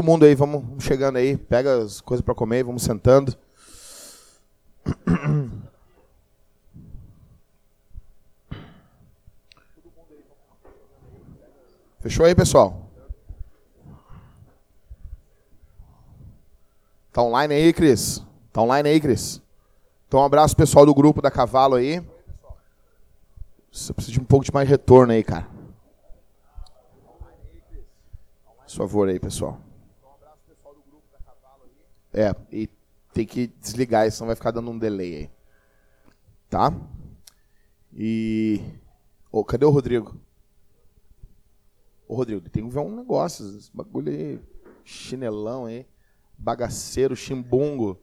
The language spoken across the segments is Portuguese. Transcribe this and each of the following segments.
Todo mundo aí, vamos chegando aí, pega as coisas para comer, vamos sentando. Fechou aí, pessoal? Tá online aí, Cris? Tá online aí, Cris? Então, um abraço pessoal do grupo da Cavalo aí. Você precisa de um pouco de mais retorno aí, cara. Por favor aí, pessoal. É, e tem que desligar, senão vai ficar dando um delay aí. Tá? E. Oh, cadê o Rodrigo? Ô, Rodrigo, tem que ver um negócio, esse bagulho aí, chinelão aí, bagaceiro, chimbungo.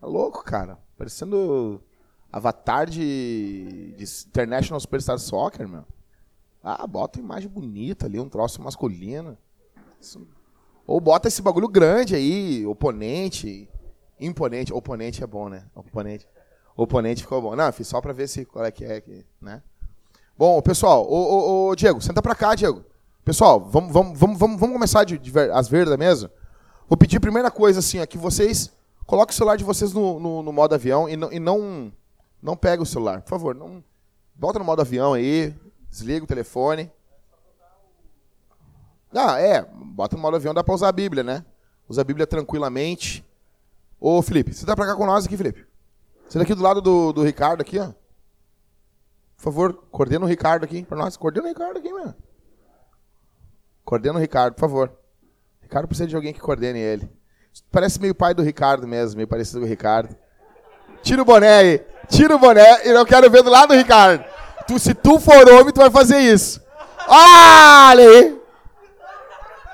Tá louco, cara. Parecendo avatar de, de International Superstar Soccer, meu. Ah, bota uma imagem bonita ali, um troço masculino. Isso. Ou bota esse bagulho grande aí, oponente, imponente. Oponente é bom, né? Oponente. Oponente ficou bom. Não, fiz só pra ver se qual é que é, né? Bom, pessoal, ô, Diego, senta pra cá, Diego. Pessoal, vamos, vamos, vamos, vamos, começar de, de ver, as verdes da mesa? Vou pedir a primeira coisa, assim, ó, que vocês coloquem o celular de vocês no, no, no modo avião e não, e não, não pegue o celular. Por favor, não, bota no modo avião aí, desliga o telefone. Ah, é, bota no modo avião, dá pra usar a Bíblia, né? Usa a Bíblia tranquilamente. Ô, Felipe, você tá pra cá com nós aqui, Felipe? Você tá aqui do lado do, do Ricardo aqui, ó. Por favor, coordena o Ricardo aqui pra nós. Coordena o Ricardo aqui, mano. Coordena o Ricardo, por favor. O Ricardo precisa de alguém que coordene ele. Parece meio pai do Ricardo mesmo, meio parecido com o Ricardo. Tira o boné aí. Tira o boné e eu quero ver do lado do Ricardo. Tu, se tu for homem, tu vai fazer isso. Olha aí.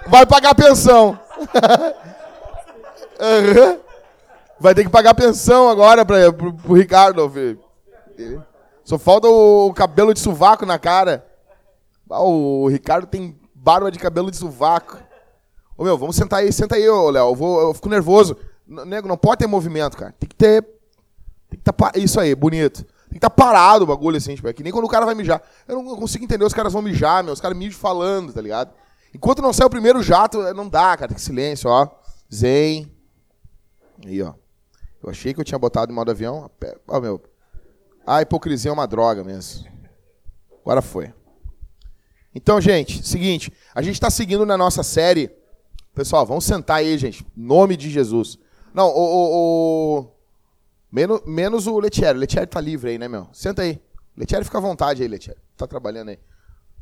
Vai pagar pensão. uhum. Vai ter que pagar pensão agora pra, pro, pro Ricardo. Só falta o cabelo de sovaco na cara. o Ricardo tem barba de cabelo de sovaco. Ô meu, vamos sentar aí, senta aí, ô Léo. Eu, vou, eu fico nervoso. Nego, não pode ter movimento, cara. Tem que ter. Tem que tá, isso aí, bonito. Tem que estar tá parado o bagulho, assim, tipo, é que nem quando o cara vai mijar. Eu não consigo entender, os caras vão mijar, meu. Os caras mijam falando, tá ligado? Enquanto não sai o primeiro jato, não dá, cara. Que silêncio, ó. Zen. Aí, ó. Eu achei que eu tinha botado em modo avião. Ó, meu. A hipocrisia é uma droga mesmo. Agora foi. Então, gente, seguinte, a gente está seguindo na nossa série. Pessoal, vamos sentar aí, gente. Nome de Jesus. Não, o. o, o... Menos, menos o Letieri. O tá livre aí, né, meu? Senta aí. Letieri, fica à vontade aí, Letieri. Tá trabalhando aí.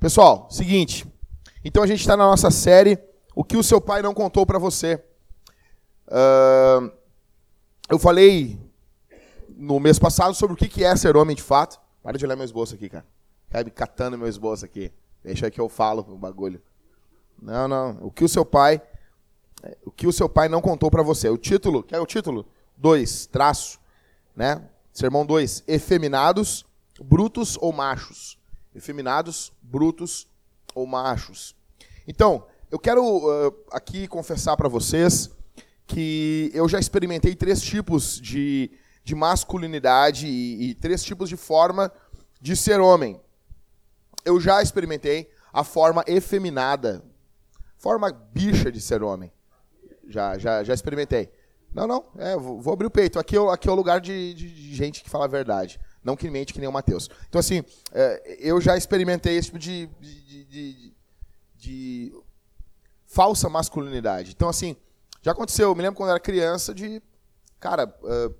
Pessoal, seguinte. Então a gente está na nossa série O que o seu pai não contou para você. Uh, eu falei no mês passado sobre o que é ser homem de fato. Para de olhar meu esboço aqui, cara. Cabe catando meu esboço aqui. Deixa que eu falo o bagulho. Não, não. O que o seu pai, o que o seu pai não contou para você. O título, quer o título? 2, traço, né? Sermão 2, efeminados, brutos ou machos. Efeminados, brutos ou machos. Então, eu quero uh, aqui confessar para vocês que eu já experimentei três tipos de, de masculinidade e, e três tipos de forma de ser homem eu já experimentei a forma efeminada, forma bicha de ser homem. Já, já, já experimentei. Não, não, é, vou, abrir o peito. Aqui, é aqui é o lugar de, de, de, gente que fala a verdade, não que mente que nem o Mateus. Então, assim, é, eu já experimentei esse tipo de, de, de, de, falsa masculinidade. Então, assim, já aconteceu, eu me lembro quando eu era criança, de, cara, uh,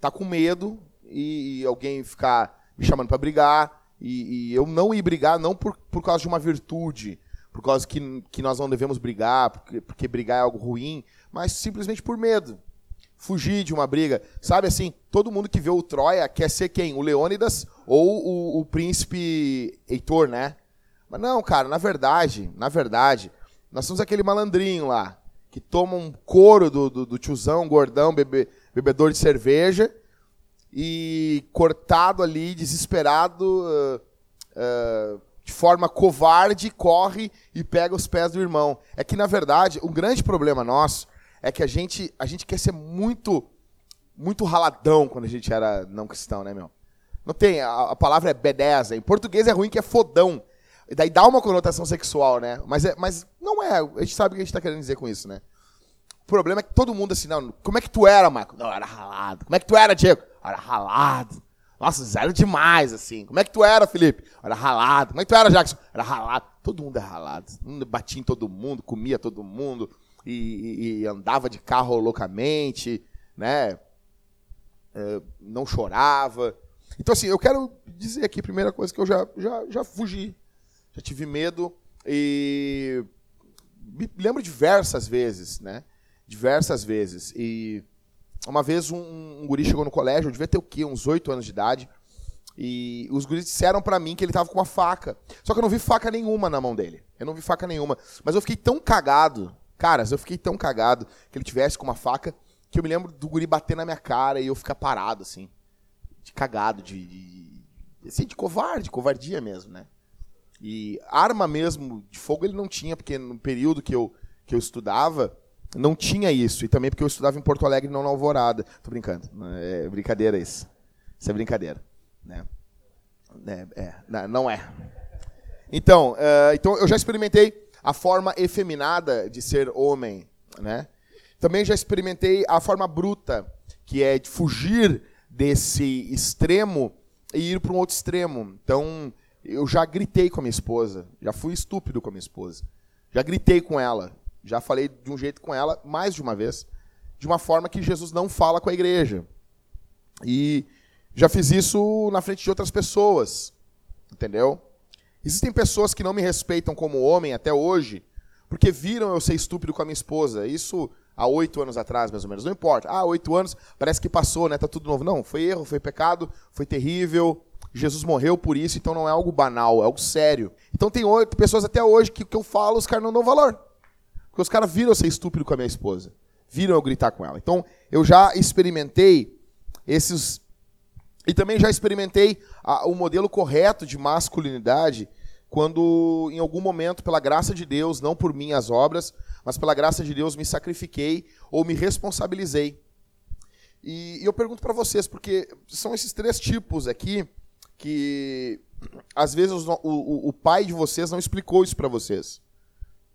tá com medo e, e alguém ficar me chamando para brigar, e, e, eu não ir brigar não por, por causa de uma virtude, por causa que, que nós não devemos brigar, porque, porque brigar é algo ruim, mas simplesmente por medo. Fugir de uma briga. Sabe assim, todo mundo que vê o Troia quer ser quem? O Leônidas ou o, o príncipe Heitor, né? Mas não, cara, na verdade, na verdade, nós somos aquele malandrinho lá, que toma um couro do, do, do tiozão, gordão, bebe, bebedor de cerveja, e cortado ali, desesperado, uh, uh, de forma covarde, corre e pega os pés do irmão. É que, na verdade, o grande problema nosso é que a gente, a gente quer ser muito, muito raladão quando a gente era não cristão, né, meu? Não tem, a, a palavra é bedeza. Em português é ruim que é fodão. E daí dá uma conotação sexual, né? Mas, é, mas não é. A gente sabe o que a gente está querendo dizer com isso, né? problema é que todo mundo assim, não, como é que tu era, Marco? Não, era ralado. Como é que tu era, Diego? Era ralado. Nossa, zero demais, assim. Como é que tu era, Felipe? Era ralado. Como é que tu era, Jackson? Era ralado. Todo mundo é ralado. Batia em todo mundo, comia todo mundo e, e, andava de carro loucamente, né? É, não chorava. Então, assim, eu quero dizer aqui, primeira coisa, que eu já, já, já fugi. Já tive medo e me lembro diversas vezes, né? Diversas vezes. E uma vez um, um guri chegou no colégio, eu devia ter o quê? Uns oito anos de idade. E os guris disseram para mim que ele tava com uma faca. Só que eu não vi faca nenhuma na mão dele. Eu não vi faca nenhuma. Mas eu fiquei tão cagado, caras, eu fiquei tão cagado que ele tivesse com uma faca que eu me lembro do guri bater na minha cara e eu ficar parado, assim. De cagado, de. de assim, de covarde, covardia mesmo, né? E arma mesmo de fogo ele não tinha, porque no período que eu, que eu estudava, não tinha isso. E também porque eu estudava em Porto Alegre, não na Alvorada. Tô brincando. É brincadeira isso. Isso é brincadeira. Né? É, é, não é. Então, uh, então, eu já experimentei a forma efeminada de ser homem. Né? Também já experimentei a forma bruta, que é de fugir desse extremo e ir para um outro extremo. Então, eu já gritei com a minha esposa, já fui estúpido com a minha esposa. Já gritei com ela, já falei de um jeito com ela mais de uma vez, de uma forma que Jesus não fala com a igreja. E já fiz isso na frente de outras pessoas, entendeu? Existem pessoas que não me respeitam como homem até hoje, porque viram eu ser estúpido com a minha esposa. Isso há oito anos atrás, mais ou menos. Não importa. Ah, oito anos, parece que passou, né? Tá tudo novo. Não, foi erro, foi pecado, foi terrível. Jesus morreu por isso, então não é algo banal, é algo sério. Então tem oito pessoas até hoje que, que eu falo, os caras não dão valor. Porque os caras viram eu ser estúpido com a minha esposa. Viram eu gritar com ela. Então, eu já experimentei esses. E também já experimentei a, o modelo correto de masculinidade quando, em algum momento, pela graça de Deus, não por minhas obras, mas pela graça de Deus, me sacrifiquei ou me responsabilizei. E, e eu pergunto para vocês, porque são esses três tipos aqui que às vezes o, o, o pai de vocês não explicou isso para vocês.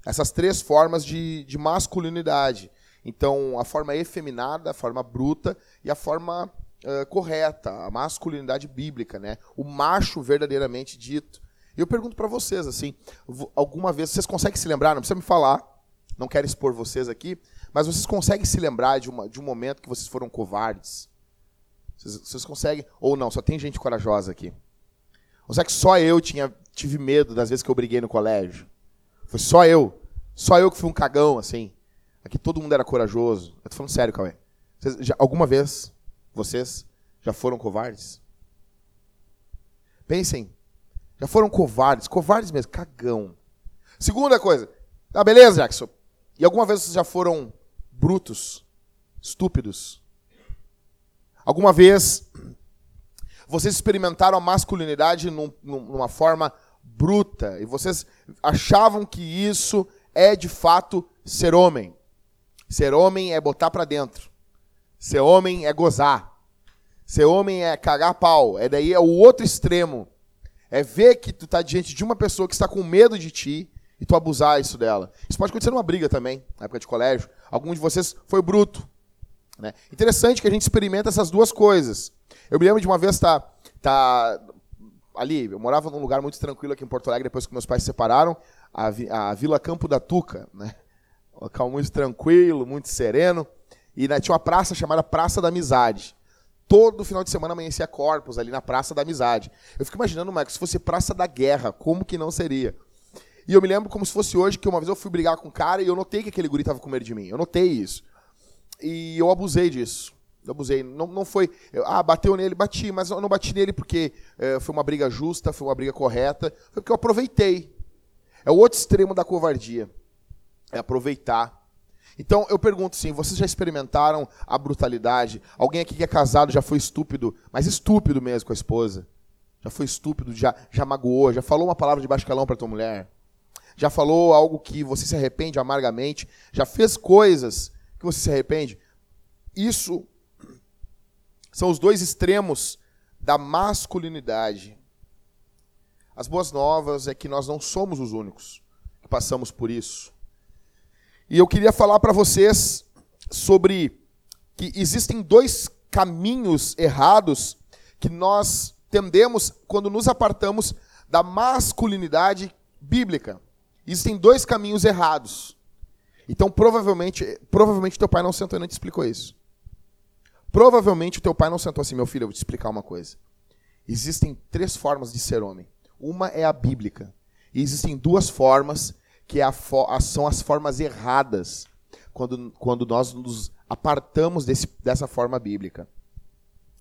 Essas três formas de, de masculinidade. Então, a forma efeminada, a forma bruta e a forma uh, correta, a masculinidade bíblica, né? O macho verdadeiramente dito. E eu pergunto para vocês, assim, alguma vez, vocês conseguem se lembrar, não precisa me falar, não quero expor vocês aqui, mas vocês conseguem se lembrar de, uma, de um momento que vocês foram covardes? Vocês, vocês conseguem? Ou não, só tem gente corajosa aqui. Ou será que só eu tinha, tive medo das vezes que eu briguei no colégio? Foi só eu. Só eu que fui um cagão, assim. Aqui todo mundo era corajoso. Eu tô falando sério, Cauê. Vocês, já, alguma vez, vocês já foram covardes? Pensem. Já foram covardes. Covardes mesmo. Cagão. Segunda coisa. Tá, beleza, Jackson. E alguma vez vocês já foram brutos? Estúpidos? Alguma vez vocês experimentaram a masculinidade num, numa forma bruta e vocês achavam que isso é de fato ser homem. Ser homem é botar para dentro. Ser homem é gozar. Ser homem é cagar pau. É daí é o outro extremo. É ver que tu tá diante de uma pessoa que está com medo de ti e tu abusar isso dela. Isso pode acontecer numa briga também, na época de colégio. Algum de vocês foi bruto. Né? Interessante que a gente experimenta essas duas coisas. Eu me lembro de uma vez tá, tá ali, eu morava num lugar muito tranquilo aqui em Porto Alegre, depois que meus pais se separaram, a, a Vila Campo da Tuca, né? Um local muito tranquilo, muito sereno. E né, tinha uma praça chamada Praça da Amizade. Todo final de semana amanhecia corpos ali na Praça da Amizade. Eu fico imaginando, Marcos, se fosse Praça da Guerra, como que não seria? E eu me lembro como se fosse hoje que uma vez eu fui brigar com um cara e eu notei que aquele guri tava com medo de mim. Eu notei isso. E eu abusei disso. Eu abusei. Não, não foi. Eu, ah, bateu nele, bati, mas eu não bati nele porque é, foi uma briga justa, foi uma briga correta. Foi porque eu aproveitei. É o outro extremo da covardia. É aproveitar. Então eu pergunto assim: vocês já experimentaram a brutalidade? Alguém aqui que é casado já foi estúpido, mas estúpido mesmo com a esposa? Já foi estúpido, já, já magoou, já falou uma palavra de baixo calão para tua mulher? Já falou algo que você se arrepende amargamente? Já fez coisas que você se arrepende? Isso são os dois extremos da masculinidade. As boas novas é que nós não somos os únicos que passamos por isso. E eu queria falar para vocês sobre que existem dois caminhos errados que nós tendemos quando nos apartamos da masculinidade bíblica. Existem dois caminhos errados. Então, provavelmente, provavelmente teu pai não sentou e não te explicou isso. Provavelmente o teu pai não sentou assim, meu filho, eu vou te explicar uma coisa. Existem três formas de ser homem. Uma é a bíblica. E existem duas formas que é são as formas erradas quando, quando nós nos apartamos desse, dessa forma bíblica.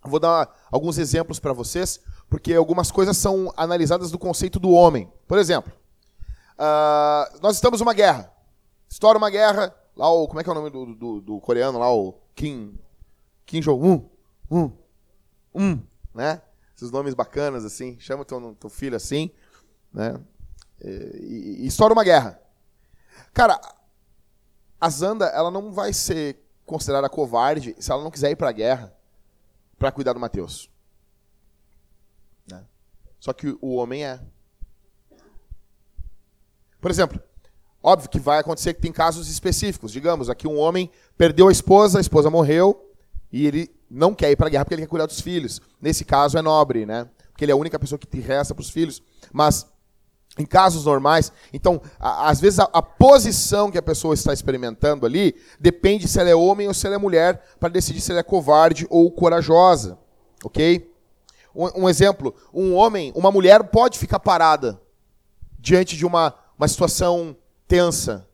Vou dar alguns exemplos para vocês, porque algumas coisas são analisadas do conceito do homem. Por exemplo, uh, nós estamos numa guerra. Estoura uma guerra, lá o. Como é que é o nome do, do, do coreano lá? O Kim. Kim Jong-un. Um. Um. Né? Esses nomes bacanas, assim. Chama teu, teu filho assim. Né? E, e, estoura uma guerra. Cara, a Zanda, ela não vai ser considerada covarde se ela não quiser ir para a guerra para cuidar do Mateus. Né? Só que o homem é. Por exemplo, óbvio que vai acontecer que tem casos específicos. Digamos, aqui um homem perdeu a esposa, a esposa morreu e ele não quer ir para a guerra porque ele quer cuidar dos filhos. Nesse caso é nobre, né? Porque ele é a única pessoa que te resta para os filhos. Mas em casos normais, então, a, às vezes a, a, posição que a pessoa está experimentando ali depende se ela é homem ou se ela é mulher para decidir se ela é covarde ou corajosa, ok? Um, um, exemplo, um homem, uma mulher pode ficar parada diante de uma, uma situação tensa.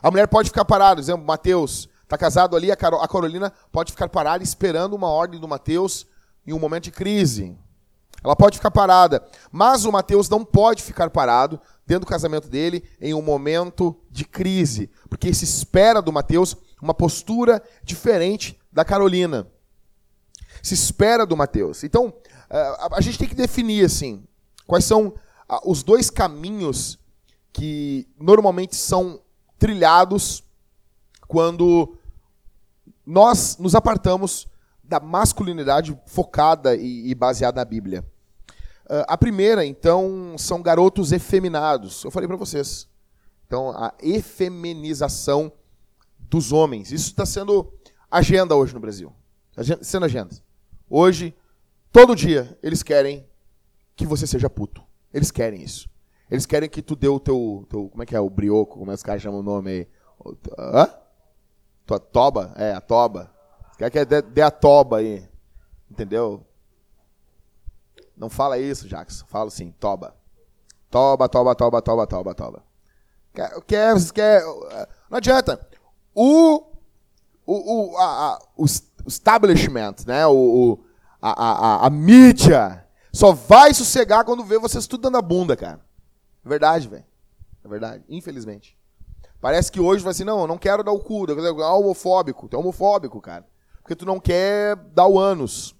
A mulher pode ficar parada, por exemplo, Mateus está casado ali, a, a Carolina pode ficar parada esperando uma ordem do Mateus em um momento de crise. Ela pode ficar parada, mas o Mateus não pode ficar parado dentro do casamento dele em um momento de crise, porque se espera do Mateus uma postura diferente da Carolina. Se espera do Mateus. Então, eh, a gente tem que definir assim, quais são os dois caminhos que normalmente são trilhados quando nós nos apartamos da masculinidade focada e, e baseada na Bíblia. Uh, a primeira, então, são garotos efeminados. Eu falei para vocês. Então, a efeminização dos homens. Isso está sendo agenda hoje no Brasil. Agenda, sendo agenda. Hoje, todo dia, eles querem que você seja puto. Eles querem isso. Eles querem que tu dê o teu, teu como é que é, o brioco, como é que os caras chamam o nome aí? Hã? Tua toba? É, a toba. Quer que dê, a toba aí. Entendeu? Não fala isso, Jackson. Fala assim, toba. Toba, toba, toba, toba, toba, toba. Quer, quer, quer não adianta. O, o, o, a, a, o establishment, né? o, o a, a, a, mídia, só vai sossegar quando vê você estudando a bunda, cara. É verdade, velho. É verdade, infelizmente. Parece que hoje vai assim, não, eu não quero dar o cu, eu quero dar homofóbico. Tu é homofóbico, cara. Porque tu não quer dar o ânus.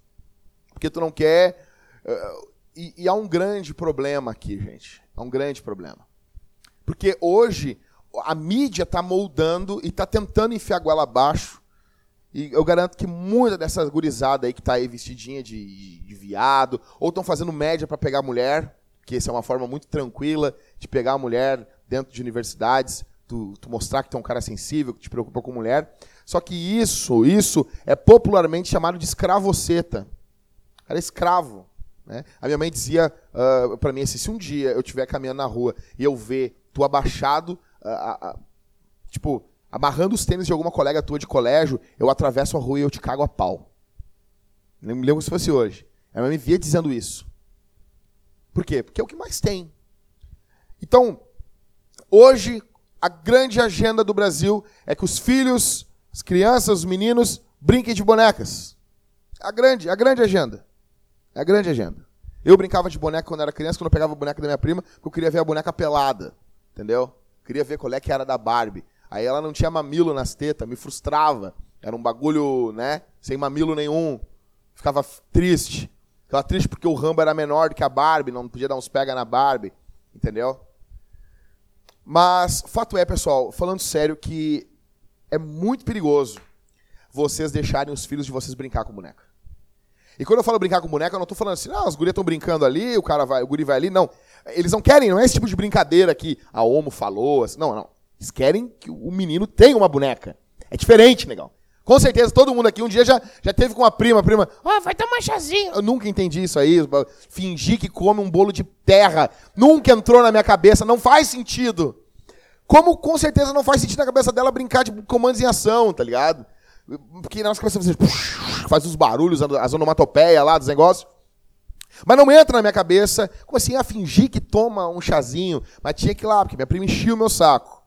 Porque tu não quer. Uh, e, e há um grande problema aqui, gente. Há um grande problema. Porque hoje a mídia está moldando e está tentando enfiar a goela abaixo. E eu garanto que muita dessa gurizada aí que está aí vestidinha de, de viado, ou estão fazendo média para pegar mulher, que essa é uma forma muito tranquila de pegar a mulher dentro de universidades, tu, tu mostrar que tu é um cara sensível, que te preocupa com mulher. Só que isso, isso é popularmente chamado de escravoceta. Era escravo. Né? A minha mãe dizia uh, ah, para mim assim, se um dia eu estiver caminhando na rua e eu ver tu abaixado, uh, uh, tipo, amarrando os tênis de alguma colega tua de colégio, eu atravesso a rua e eu te cago a pau. Não me lembro se fosse hoje. A minha mãe via dizendo isso. Por quê? Porque é o que mais tem. Então, hoje, a grande agenda do Brasil é que os filhos as crianças, os meninos, brinquem de bonecas. A grande, a grande agenda. É a grande agenda. Eu brincava de boneca quando era criança, quando eu pegava a boneca da minha prima, porque eu queria ver a boneca pelada. Entendeu? Queria ver qual é que era da Barbie. Aí ela não tinha mamilo nas tetas, me frustrava. Era um bagulho, né? Sem mamilo nenhum. Ficava triste. Ficava triste porque o Rambo era menor do que a Barbie, não podia dar uns pega na Barbie. Entendeu? Mas, fato é, pessoal, falando sério, que é muito perigoso vocês deixarem os filhos de vocês brincar com boneca. E quando eu falo brincar com boneca, eu não estou falando assim, não, as gurias estão brincando ali, o cara vai, o guri vai ali. Não. Eles não querem, não é esse tipo de brincadeira que a Homo falou. Assim, não, não. Eles querem que o menino tenha uma boneca. É diferente, negão. Com certeza, todo mundo aqui um dia já, já teve com uma prima, prima, ah, vai tomar chazinho. Eu nunca entendi isso aí, fingir que come um bolo de terra. Nunca entrou na minha cabeça, não faz sentido. Como com certeza não faz sentido na cabeça dela brincar de comandos em ação, tá ligado? Porque na nossa cabeça você faz os barulhos, as onomatopeias lá dos negócios. Mas não entra na minha cabeça, como assim, a fingir que toma um chazinho, mas tinha que ir lá, porque minha prima enchia o meu saco.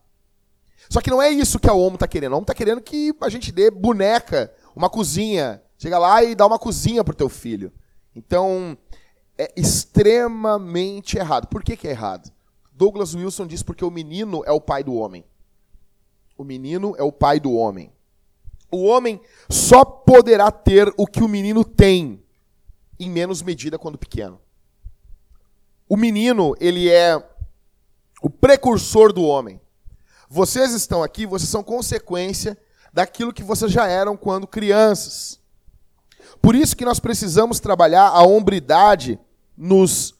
Só que não é isso que a OMO está querendo. A OMO está querendo que a gente dê boneca, uma cozinha. Chega lá e dá uma cozinha pro teu filho. Então, é extremamente errado. Por que, que é errado? Douglas Wilson diz porque o menino é o pai do homem. O menino é o pai do homem. O homem só poderá ter o que o menino tem, em menos medida quando pequeno. O menino, ele é o precursor do homem. Vocês estão aqui, vocês são consequência daquilo que vocês já eram quando crianças. Por isso que nós precisamos trabalhar a hombridade nos,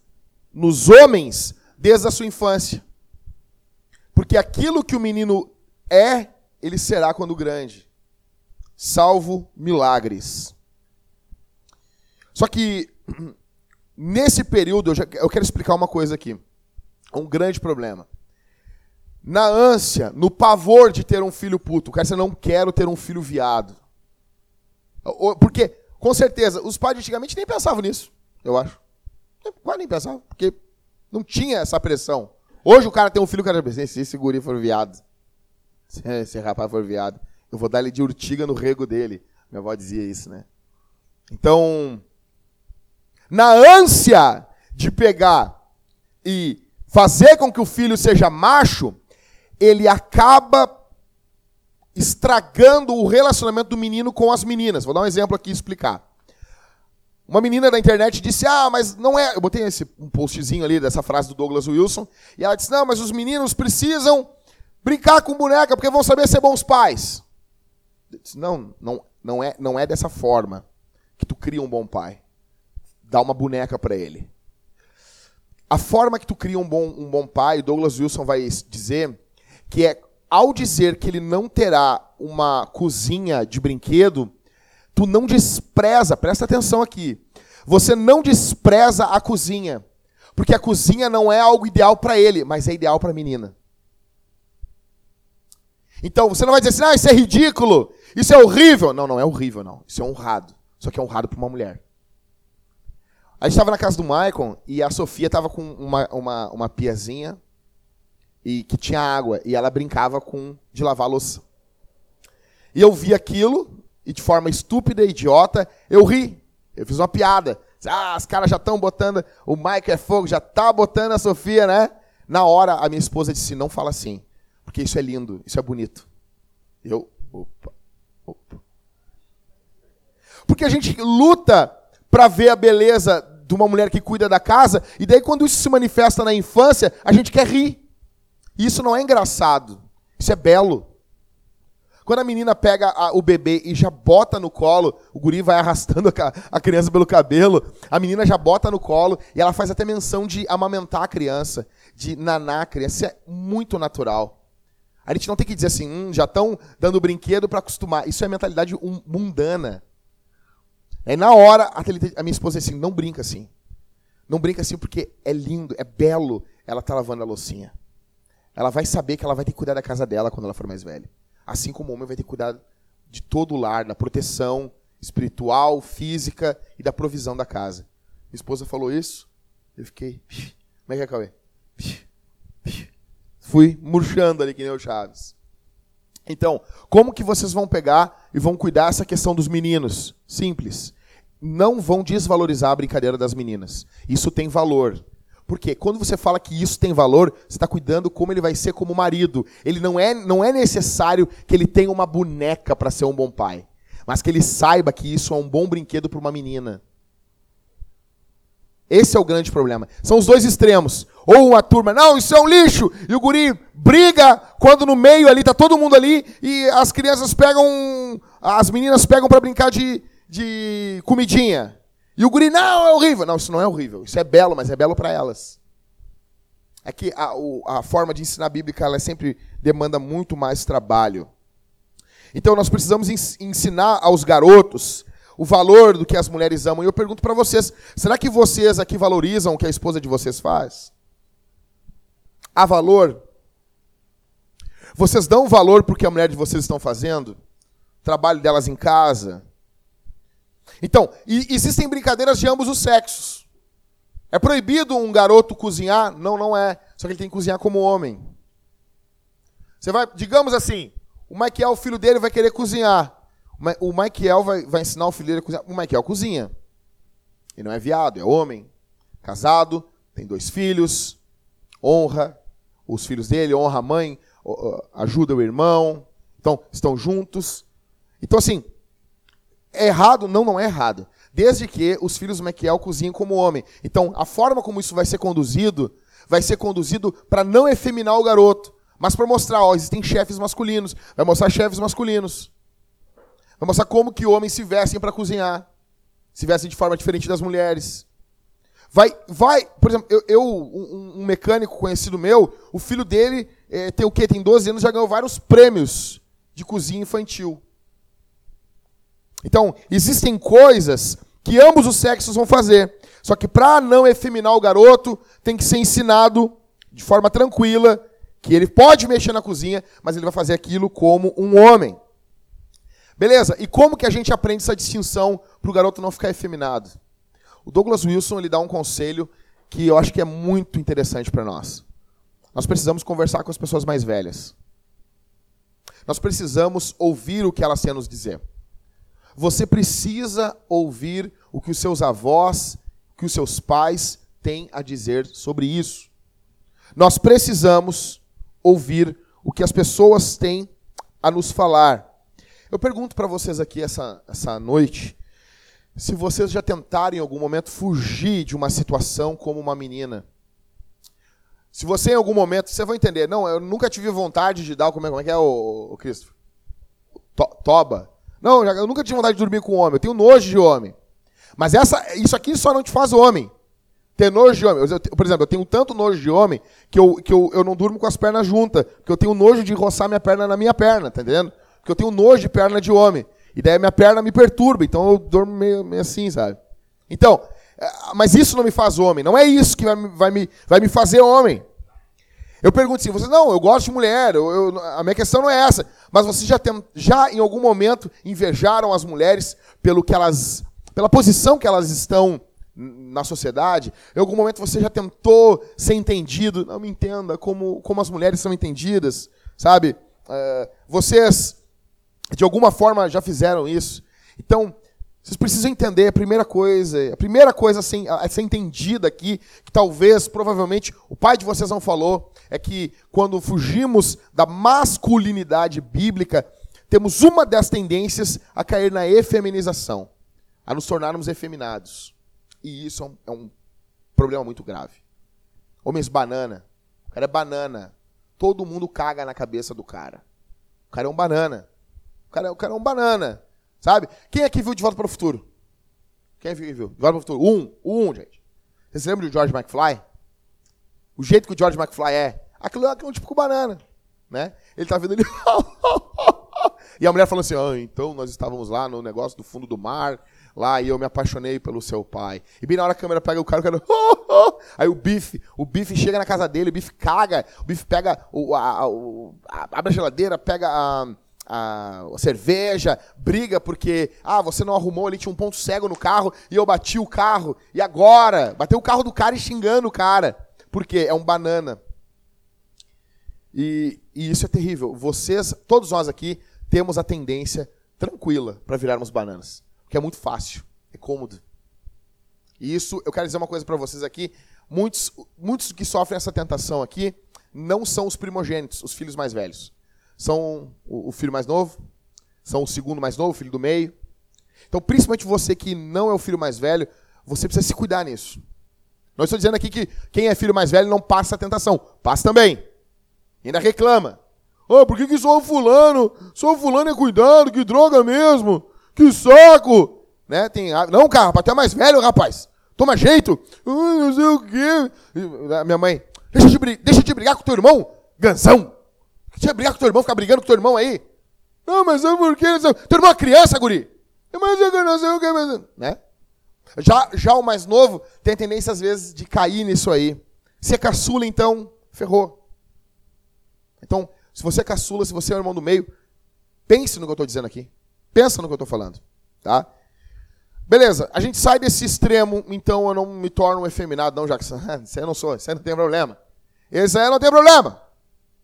nos homens desde a sua infância. Porque aquilo que o menino é, ele será quando grande. Salvo milagres. Só que, nesse período, eu, já, eu quero explicar uma coisa aqui. Um grande problema na ânsia, no pavor de ter um filho puto. O cara você não quero ter um filho viado. Porque, com certeza, os pais antigamente nem pensavam nisso, eu acho. Quase nem pensavam, porque não tinha essa pressão. Hoje o cara tem um filho, o cara se esse guri for viado, se esse rapaz for viado, eu vou dar ele de urtiga no rego dele. Minha avó dizia isso, né? Então, na ânsia de pegar e fazer com que o filho seja macho, ele acaba estragando o relacionamento do menino com as meninas. Vou dar um exemplo aqui e explicar. Uma menina da internet disse: Ah, mas não é. Eu botei esse um postzinho ali dessa frase do Douglas Wilson. E ela disse: Não, mas os meninos precisam brincar com boneca porque vão saber ser bons pais. Disse, não, não, não é, não é dessa forma que tu cria um bom pai. Dá uma boneca para ele. A forma que tu cria um bom, um bom pai, Douglas Wilson vai dizer que é ao dizer que ele não terá uma cozinha de brinquedo, tu não despreza, presta atenção aqui. Você não despreza a cozinha, porque a cozinha não é algo ideal para ele, mas é ideal para a menina. Então você não vai dizer assim, ah, isso é ridículo, isso é horrível. Não, não é horrível, não. Isso é honrado. Só que é honrado para uma mulher. A gente estava na casa do Maicon e a Sofia estava com uma, uma, uma piazinha e que tinha água e ela brincava com de lavar louça. E eu vi aquilo e de forma estúpida, idiota, eu ri. Eu fiz uma piada. Ah, os caras já estão botando, o Mike é fogo, já tá botando a Sofia, né? Na hora a minha esposa disse: "Não fala assim, porque isso é lindo, isso é bonito". Eu, opa, opa. Porque a gente luta para ver a beleza de uma mulher que cuida da casa, e daí quando isso se manifesta na infância, a gente quer rir. Isso não é engraçado. Isso é belo. Quando a menina pega a, o bebê e já bota no colo, o guri vai arrastando a, a, criança pelo cabelo, a menina já bota no colo e ela faz até menção de amamentar a criança, de nanar a criança. Isso é muito natural. A gente não tem que dizer assim, hum, já estão dando brinquedo para acostumar. Isso é mentalidade mundana. Aí na hora, a minha esposa diz assim, não brinca assim. Não brinca assim porque é lindo, é belo ela tá lavando a loucinha ela vai saber que ela vai ter que cuidar da casa dela quando ela for mais velha. Assim como o homem vai ter que cuidar de todo o lar, da proteção espiritual, física e da provisão da casa. Minha esposa falou isso, eu fiquei. Como é que é, Cauê? Fui murchando ali que nem o Chaves. Então, como que vocês vão pegar e vão cuidar essa questão dos meninos? Simples. Não vão desvalorizar a brincadeira das meninas. Isso tem valor. Porque quando você fala que isso tem valor, você está cuidando como ele vai ser como marido. Ele não é, não é necessário que ele tenha uma boneca para ser um bom pai, mas que ele saiba que isso é um bom brinquedo para uma menina. Esse é o grande problema. São os dois extremos. Ou uma turma, não, isso é um lixo, e o guri briga quando no meio ali tá todo mundo ali e as crianças pegam, as meninas pegam para brincar de, de comidinha. E o guri, não, é horrível. Não, isso não é horrível. Isso é belo, mas é belo para elas. É que a, o, a forma de ensinar a Bíblia ela sempre demanda muito mais trabalho. Então nós precisamos ensinar aos garotos o valor do que as mulheres amam. E eu pergunto para vocês: será que vocês aqui valorizam o que a esposa de vocês faz? Há valor? Vocês dão valor porque a mulher de vocês estão fazendo? O trabalho delas em casa? Então, existem brincadeiras de ambos os sexos. É proibido um garoto cozinhar? Não, não é. Só que ele tem que cozinhar como homem. Você vai, digamos assim, o Michael, o filho dele, vai querer cozinhar. O Michael vai, vai ensinar o filho dele a cozinhar. O Michael cozinha. Ele não é viado, é homem, casado, tem dois filhos, honra os filhos dele, honra a mãe, ajuda o irmão. Então, estão juntos. Então, assim, é errado? Não, não é errado. Desde que os filhos do Michael cozinhem como homem. Então, a forma como isso vai ser conduzido, vai ser conduzido para não efeminar o garoto, mas para mostrar, ó, existem chefes masculinos. Vai mostrar chefes masculinos. Vai mostrar como que homens se vestem para cozinhar. Se vestem de forma diferente das mulheres. Vai, vai, por exemplo, eu, eu um, um, mecânico conhecido meu, o filho dele é, tem o quê? Tem 12 anos, já ganhou vários prêmios de cozinha infantil. Então, existem coisas que ambos os sexos vão fazer. Só que para não efeminar o garoto, tem que ser ensinado de forma tranquila que ele pode mexer na cozinha, mas ele vai fazer aquilo como um homem. Beleza, e como que a gente aprende essa distinção para o garoto não ficar efeminado? O Douglas Wilson ele dá um conselho que eu acho que é muito interessante para nós. Nós precisamos conversar com as pessoas mais velhas. Nós precisamos ouvir o que elas têm a nos dizer. Você precisa ouvir o que os seus avós, que os seus pais têm a dizer sobre isso. Nós precisamos ouvir o que as pessoas têm a nos falar. Eu pergunto para vocês aqui essa, essa noite se vocês já tentaram em algum momento fugir de uma situação como uma menina. Se você em algum momento, você vai entender, não, eu nunca tive vontade de dar, como é, como é que é o, o Cristo? To, toba. Não, eu nunca tive vontade de dormir com homem, eu tenho nojo de homem. Mas essa, isso aqui só não te faz homem. Ter nojo de homem. Eu, por exemplo, eu tenho tanto nojo de homem que, eu, que eu, eu não durmo com as pernas juntas. Porque eu tenho nojo de roçar minha perna na minha perna, tá entendendo? Porque eu tenho nojo de perna de homem. E daí minha perna me perturba, então eu durmo meio, meio assim, sabe? Então, é, mas isso não me faz homem. Não é isso que vai, vai, me, vai me fazer homem. Eu pergunto assim, vocês, não, eu gosto de mulher, eu, eu, a minha questão não é essa. Mas vocês já, tem, já em algum momento invejaram as mulheres pelo que elas, pela posição que elas estão na sociedade? Em algum momento você já tentou ser entendido? Não me entenda como, como as mulheres são entendidas, sabe? Uh, vocês, de alguma forma, já fizeram isso. Então, vocês precisam entender a primeira coisa, a primeira coisa a ser, a ser entendida aqui, que talvez, provavelmente, o pai de vocês não falou, é que quando fugimos da masculinidade bíblica, temos uma das tendências a cair na efeminização, a nos tornarmos efeminados. E isso é um, é um problema muito grave. Homens banana. O cara é banana. Todo mundo caga na cabeça do cara. O cara é um banana. O cara, o cara é um banana. Sabe? Quem aqui viu De Volta para o Futuro? Quem viu? De Volta para o Futuro? Um. Um, gente. Vocês lembram do George McFly? O jeito que o George McFly é. Aquilo, é um típico banana. Né? Ele tá vendo ali. e a mulher falou assim: ah, então nós estávamos lá no negócio do fundo do mar lá e eu me apaixonei pelo seu pai. E bem na hora a câmera pega o cara, o cara. Aí o bife, o bife chega na casa dele, o bife caga, o bife pega, o, a, o, a, abre a geladeira, pega a, a, cerveja, briga porque, ah, você não arrumou ali, tinha um ponto cego no carro e eu bati o carro. E agora? Bateu o carro do cara e xingando o cara. Por quê? É um banana. E, e isso é terrível. Vocês, todos nós aqui, temos a tendência tranquila para virarmos bananas que é muito fácil, é cômodo. E isso, eu quero dizer uma coisa para vocês aqui, muitos, muitos que sofrem essa tentação aqui não são os primogênitos, os filhos mais velhos. São o, o filho mais novo, são o segundo mais novo, o filho do meio. Então, principalmente você que não é o filho mais velho, você precisa se cuidar nisso. Não estou dizendo aqui que quem é filho mais velho não passa a tentação. Passa também. Ainda reclama. Oh, por que, que só o fulano? Só o fulano é cuidado, que droga mesmo. Que saco! Né? Tem, não, cara, até mais velho, rapaz. Toma jeito. Uh, não sei o quê. Minha mãe, deixa de, deixa de brigar com teu irmão, gansão. Deixa de brigar com teu irmão, ficar brigando com teu irmão aí. Não, mas é porque. Tu é uma criança, guri. Mas eu não sei o que, mas. Né? Já, já o mais novo tem a tendência, às vezes, de cair nisso aí. Se é caçula, então, ferrou. Então, se você é caçula, se você é o irmão do meio, pense no que eu estou dizendo aqui. Pensa no que eu estou falando. Tá? Beleza, a gente sai desse extremo, então eu não me torno um efeminado, não, Jackson. Isso aí não sou, isso aí não tem problema. Esse aí não tem problema.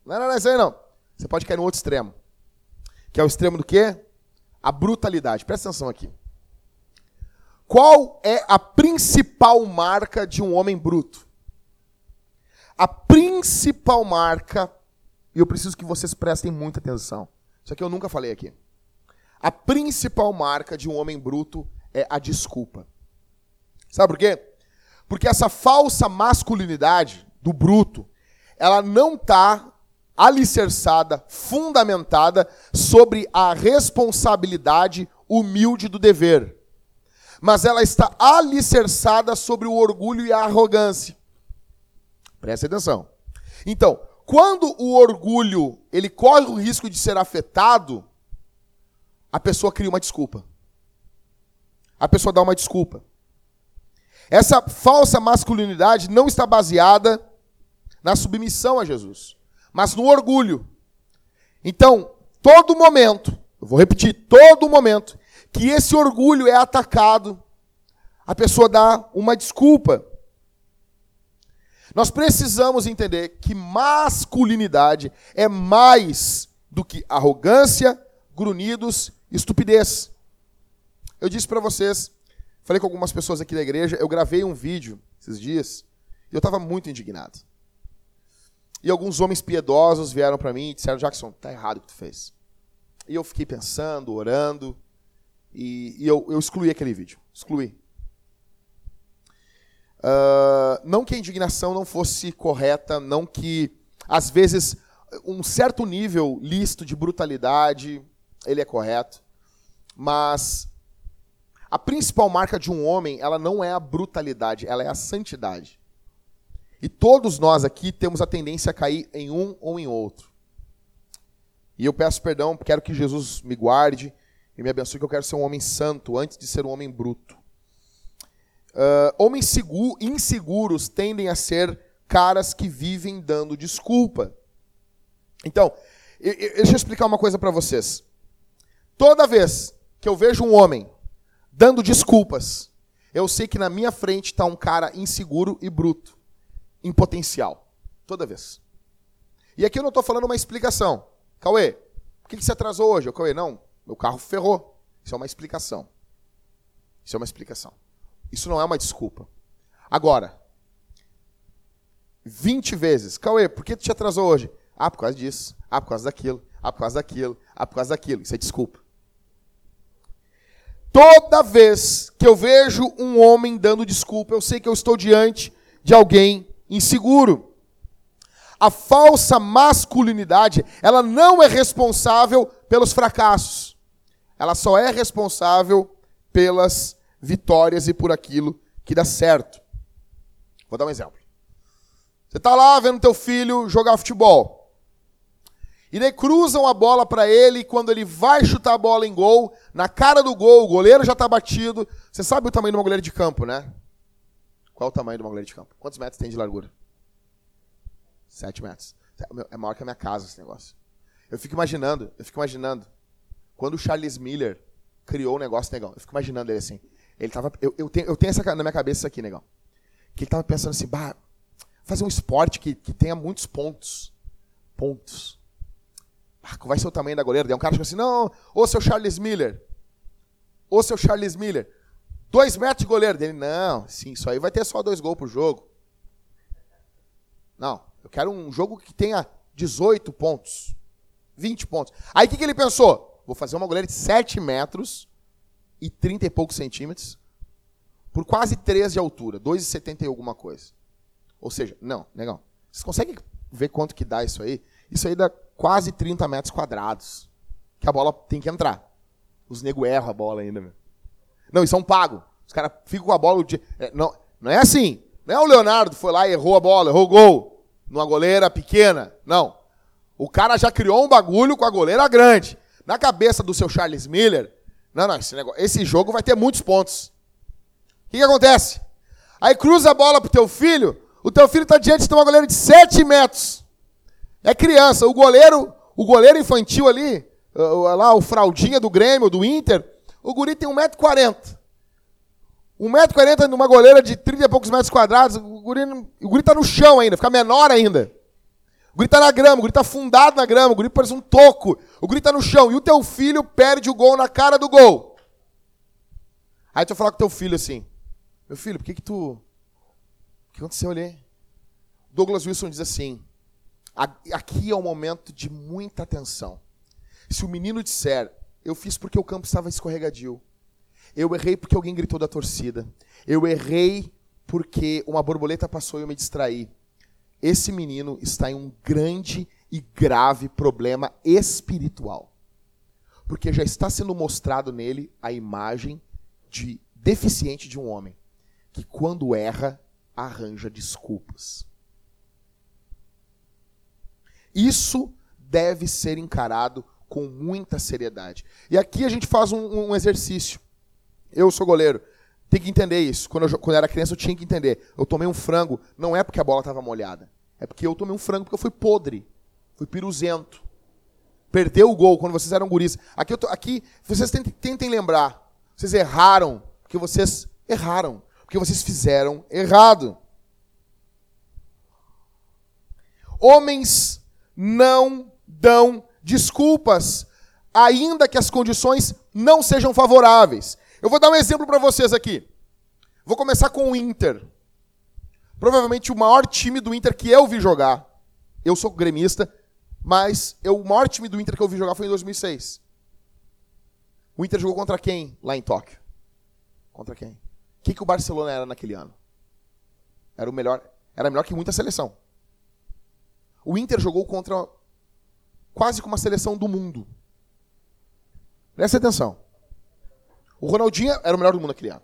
Não, não, não, isso aí não. Você pode cair no outro extremo. Que é o extremo do quê? A brutalidade. Presta atenção aqui. Qual é a principal marca de um homem bruto? A principal marca, e eu preciso que vocês prestem muita atenção. Isso aqui eu nunca falei aqui. A principal marca de um homem bruto é a desculpa. Sabe por quê? Porque essa falsa masculinidade do bruto, ela não está alicerçada, fundamentada sobre a responsabilidade humilde do dever. Mas ela está alicerçada sobre o orgulho e a arrogância. Preste atenção. Então, quando o orgulho ele corre o risco de ser afetado, a pessoa cria uma desculpa a pessoa dá uma desculpa. Essa falsa masculinidade não está baseada na submissão a Jesus, mas no orgulho. Então, todo momento, eu vou repetir, todo momento que esse orgulho é atacado, a pessoa dá uma desculpa. Nós precisamos entender que masculinidade é mais do que arrogância, grunhidos, estupidez. Eu disse para vocês, falei com algumas pessoas aqui da igreja, eu gravei um vídeo esses dias e eu estava muito indignado. E alguns homens piedosos vieram para mim e disseram: Jackson, tá errado o que tu fez. E eu fiquei pensando, orando, e, e eu, eu, excluí aquele vídeo. Excluí. Uh, não que a indignação não fosse correta, não que, às vezes, um certo nível listo de brutalidade, ele é correto, mas a principal marca de um homem, ela não é a brutalidade, ela é a santidade. E todos nós aqui temos a tendência a cair em um ou em outro. E eu peço perdão, quero que Jesus me guarde e me abençoe, que eu quero ser um homem santo antes de ser um homem bruto. Uh, homens inseguros tendem a ser caras que vivem dando desculpa. Então, eu, eu, deixa eu explicar uma coisa para vocês. Toda vez que eu vejo um homem dando desculpas. Eu sei que na minha frente está um cara inseguro e bruto, em potencial, toda vez. E aqui eu não estou falando uma explicação. Cauê, por que, que você atrasou hoje? Cauê, não, meu carro ferrou. Isso é uma explicação. Isso é uma explicação. Isso não é uma desculpa. Agora, 20 vezes. Cauê, por que tu te atrasou hoje? Ah, por causa disso. Ah, por causa daquilo. Ah, por causa daquilo. Ah, por causa daquilo. Isso é desculpa. Toda vez que eu vejo um homem dando desculpa, eu sei que eu estou diante de alguém inseguro. A falsa masculinidade, ela não é responsável pelos fracassos. Ela só é responsável pelas vitórias e por aquilo que dá certo. Vou dar um exemplo. Você está lá vendo teu filho jogar futebol. E daí cruzam a bola para ele, e quando ele vai chutar a bola em gol, na cara do gol, o goleiro já está batido. Você sabe o tamanho de uma goleira de campo, né? Qual é o tamanho de uma goleira de campo? Quantos metros tem de largura? Sete metros. É maior que a minha casa esse negócio. Eu fico imaginando, eu fico imaginando, quando o Charles Miller criou o negócio, negão, eu fico imaginando ele assim. Ele tava, eu, eu, tenho, eu tenho essa na minha cabeça aqui, negão. Que ele tava pensando assim, bah, fazer um esporte que, que tenha muitos pontos. Pontos ah, vai ser o tamanho da goleira? Daí um cara chega assim, não, ô seu Charles Miller. Ô seu Charles Miller. Dois metros de goleiro dele. Não, sim, isso aí vai ter só dois gols por jogo. Não, eu quero um jogo que tenha 18 pontos. 20 pontos. Aí o que, que ele pensou? Vou fazer uma goleira de 7 metros e 30 e poucos centímetros por quase 3 de altura. 2,70 e alguma coisa. Ou seja, não, legal. Vocês conseguem ver quanto que dá isso aí? Isso aí dá quase 30 metros quadrados. Que a bola tem que entrar. Os nego erram a bola ainda, meu. Não, isso é um pago. Os caras ficam com a bola o dia. É, não, não é assim. Não é o Leonardo foi lá e errou a bola, errou o gol. Numa goleira pequena. Não. O cara já criou um bagulho com a goleira grande. Na cabeça do seu Charles Miller, não, não, esse, negócio, esse jogo vai ter muitos pontos. O que, que acontece? Aí cruza a bola pro teu filho, o teu filho está diante de uma goleira de 7 metros. É criança, o goleiro, o goleiro infantil ali, lá o fraldinha do Grêmio, do Inter, o guri tem 1,40m. 1,40m numa goleira de 30 e poucos metros quadrados, o guri, o guri tá no chão ainda, fica menor ainda. O guri tá na grama, o guri tá fundado na grama, o guri parece um toco. O guri tá no chão. E o teu filho perde o gol na cara do gol. Aí tu vai falar com teu filho assim, meu filho, por que que tu... O que aconteceu ali? Douglas Wilson diz assim, aqui é um momento de muita atenção. Se o menino disser, eu fiz porque o campo estava escorregadio. Eu errei porque alguém gritou da torcida. Eu errei porque uma borboleta passou e eu me distraí. Esse menino está em um grande e grave problema espiritual. Porque já está sendo mostrado nele a imagem de deficiente de um homem que quando erra arranja desculpas. Isso deve ser encarado com muita seriedade. E aqui a gente faz um, um exercício. Eu sou goleiro. Tem que entender isso. Quando eu, quando eu era criança, eu tinha que entender. Eu tomei um frango, não é porque a bola estava molhada. É porque eu tomei um frango porque eu fui podre. Fui piruzento. Perdeu o gol quando vocês eram guris. Aqui, tô, aqui vocês tentem, tentem lembrar. Vocês erraram porque vocês erraram. Porque vocês fizeram errado. Homens não dão desculpas, ainda que as condições não sejam favoráveis. Eu vou dar um exemplo para vocês aqui. Vou começar com o Inter. Provavelmente o maior time do Inter que eu vi jogar. Eu sou gremista, mas eu, o maior time do Inter que eu vi jogar foi em 2006. O Inter jogou contra quem lá em Tóquio? Contra quem? O que, que o Barcelona era naquele ano? Era o melhor, era melhor que muita seleção. O Inter jogou contra quase como uma seleção do mundo. Presta atenção. O Ronaldinho era o melhor do mundo naquele ano.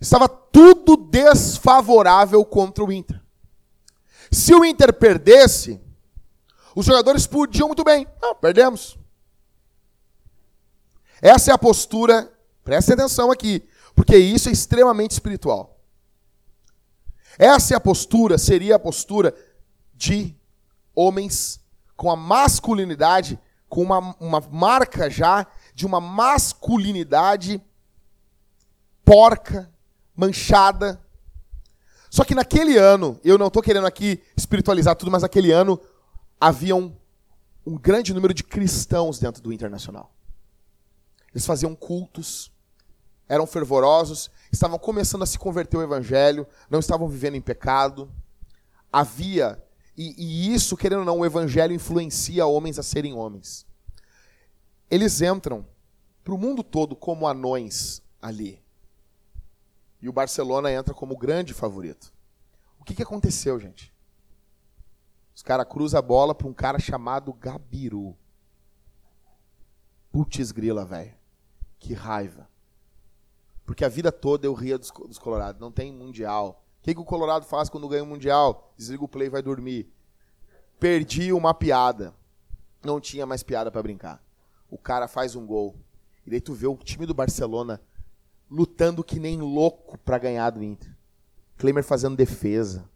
Estava tudo desfavorável contra o Inter. Se o Inter perdesse, os jogadores podiam muito bem. Não, perdemos. Essa é a postura, presta atenção aqui, porque isso é extremamente espiritual. Essa é a postura, seria a postura de homens com a masculinidade, com uma, uma marca já de uma masculinidade porca, manchada. Só que naquele ano, eu não estou querendo aqui espiritualizar tudo, mas naquele ano havia um, um grande número de cristãos dentro do internacional. Eles faziam cultos, eram fervorosos, estavam começando a se converter ao evangelho, não estavam vivendo em pecado. Havia e, e isso, querendo ou não, o evangelho influencia homens a serem homens. Eles entram para o mundo todo como anões ali. E o Barcelona entra como grande favorito. O que, que aconteceu, gente? Os caras cruzam a bola para um cara chamado Gabiru. Putz grila, velho. Que raiva. Porque a vida toda eu ria dos, dos Colorados. Não tem mundial. O que, que o Colorado faz quando ganha o Mundial? Desliga o play e vai dormir. Perdi uma piada. Não tinha mais piada para brincar. O cara faz um gol. E daí tu vê o time do Barcelona lutando que nem louco para ganhar do Inter. Klemer fazendo defesa.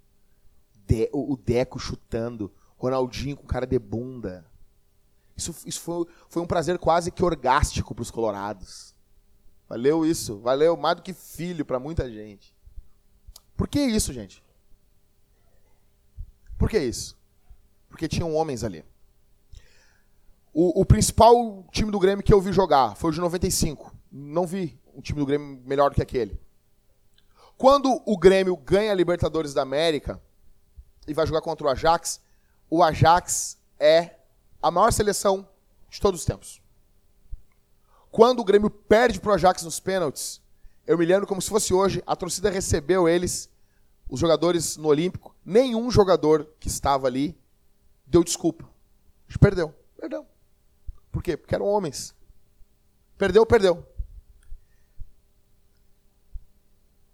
De, o, Deco chutando. Ronaldinho com cara de bunda. Isso, isso foi, foi um prazer quase que orgástico para os colorados. Valeu isso. Valeu mais do que filho para muita gente. Por que isso, gente? Por que isso? Porque tinham homens ali. O, o, principal time do Grêmio que eu vi jogar foi o de 95. Não vi um time do Grêmio melhor do que aquele. Quando o Grêmio ganha a Libertadores da América e vai jogar contra o Ajax, o Ajax é a maior seleção de todos os tempos. Quando o Grêmio perde para o Ajax nos pênaltis, eu me lembro como se fosse hoje, a torcida recebeu eles, os jogadores no Olímpico, nenhum jogador que estava ali deu desculpa. A gente perdeu. Perdeu. Por quê? Porque eram homens. Perdeu, perdeu.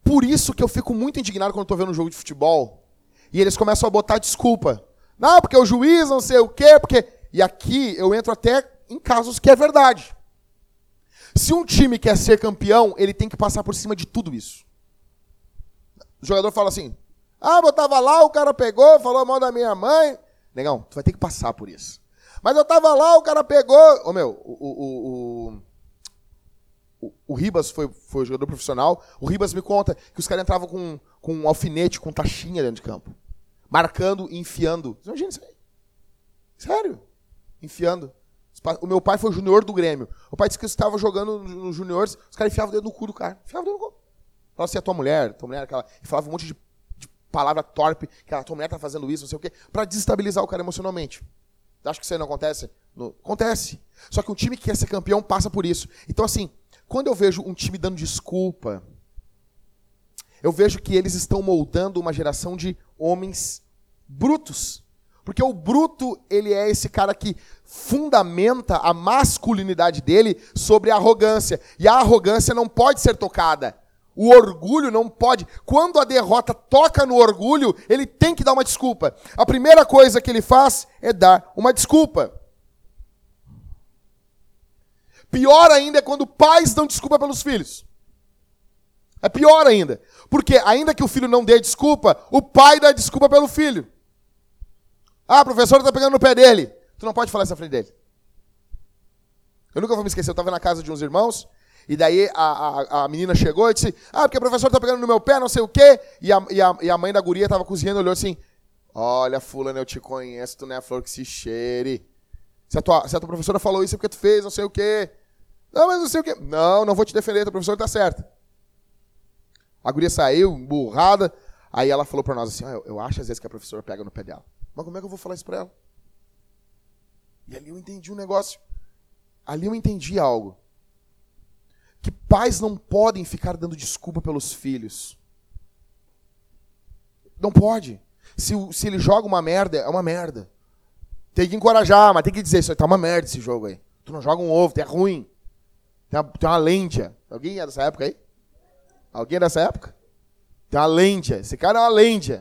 Por isso que eu fico muito indignado quando estou vendo um jogo de futebol e eles começam a botar desculpa. Não, porque o juiz não sei o quê, porque E aqui eu entro até em casos que é verdade. Se um time quer ser campeão, ele tem que passar por cima de tudo isso. O jogador fala assim: Ah, eu tava lá, o cara pegou, falou mal da minha mãe. Negão, tu vai ter que passar por isso. Mas eu tava lá, o cara pegou. Ô meu, o, o, o, o, Ribas foi, foi jogador profissional. O Ribas me conta que os caras entravam com, com um alfinete, com taxinha dentro de campo. Marcando e enfiando. Imagina isso aí. Sério. Enfiando. O meu pai foi junior do Grêmio. O pai disse que estava jogando nos juniores, os caras enfiavam o dedo no cu do cara. Enfiavam o dedo no cu. Falava assim, a tua mulher, tua mulher, aquela. E falava um monte de, de palavra torpe, que a tua mulher tá fazendo isso, não sei o quê, pra desestabilizar o cara emocionalmente. Acho que isso aí não acontece? No... Acontece. Só que um time que quer ser campeão passa por isso. Então, assim, quando eu vejo um time dando desculpa, eu vejo que eles estão moldando uma geração de homens brutos. Porque o bruto, ele é esse cara que fundamenta a masculinidade dele sobre a arrogância. E a arrogância não pode ser tocada. O orgulho não pode. Quando a derrota toca no orgulho, ele tem que dar uma desculpa. A primeira coisa que ele faz é dar uma desculpa. Pior ainda é quando pais dão desculpa pelos filhos. É pior ainda. Porque, ainda que o filho não dê desculpa, o pai dá desculpa pelo filho. Ah, professor está pegando no pé dele. Tu não pode falar isso na frente dele. Eu nunca vou me esquecer, eu estava na casa de uns irmãos, e daí a, a, a menina chegou e disse, ah, porque o professor está pegando no meu pé, não sei o quê. E a, e a, e a mãe da guria estava cozinhando e olhou assim, olha, fulano, eu te conheço, tu não é a flor que se cheire. Se a, tua, se a tua professora falou isso é porque tu fez, não sei o quê. Não, mas não sei o quê. Não, não vou te defender, tua professora está certa. A guria saiu, burrada. Aí ela falou para nós assim, ah, eu, eu acho às vezes que a professora pega no pé dela. Mas como é que eu vou falar isso para ela? E ali eu entendi um negócio. Ali eu entendi algo. Que pais não podem ficar dando desculpa pelos filhos. Não pode. Se, se ele joga uma merda, é uma merda. Tem que encorajar, mas tem que dizer, isso aí tá uma merda esse jogo aí. Tu não joga um ovo, tu é ruim. Tem uma, tem uma lente. Alguém é dessa época aí? Alguém é dessa época? Tem uma lente. Esse cara é uma lente.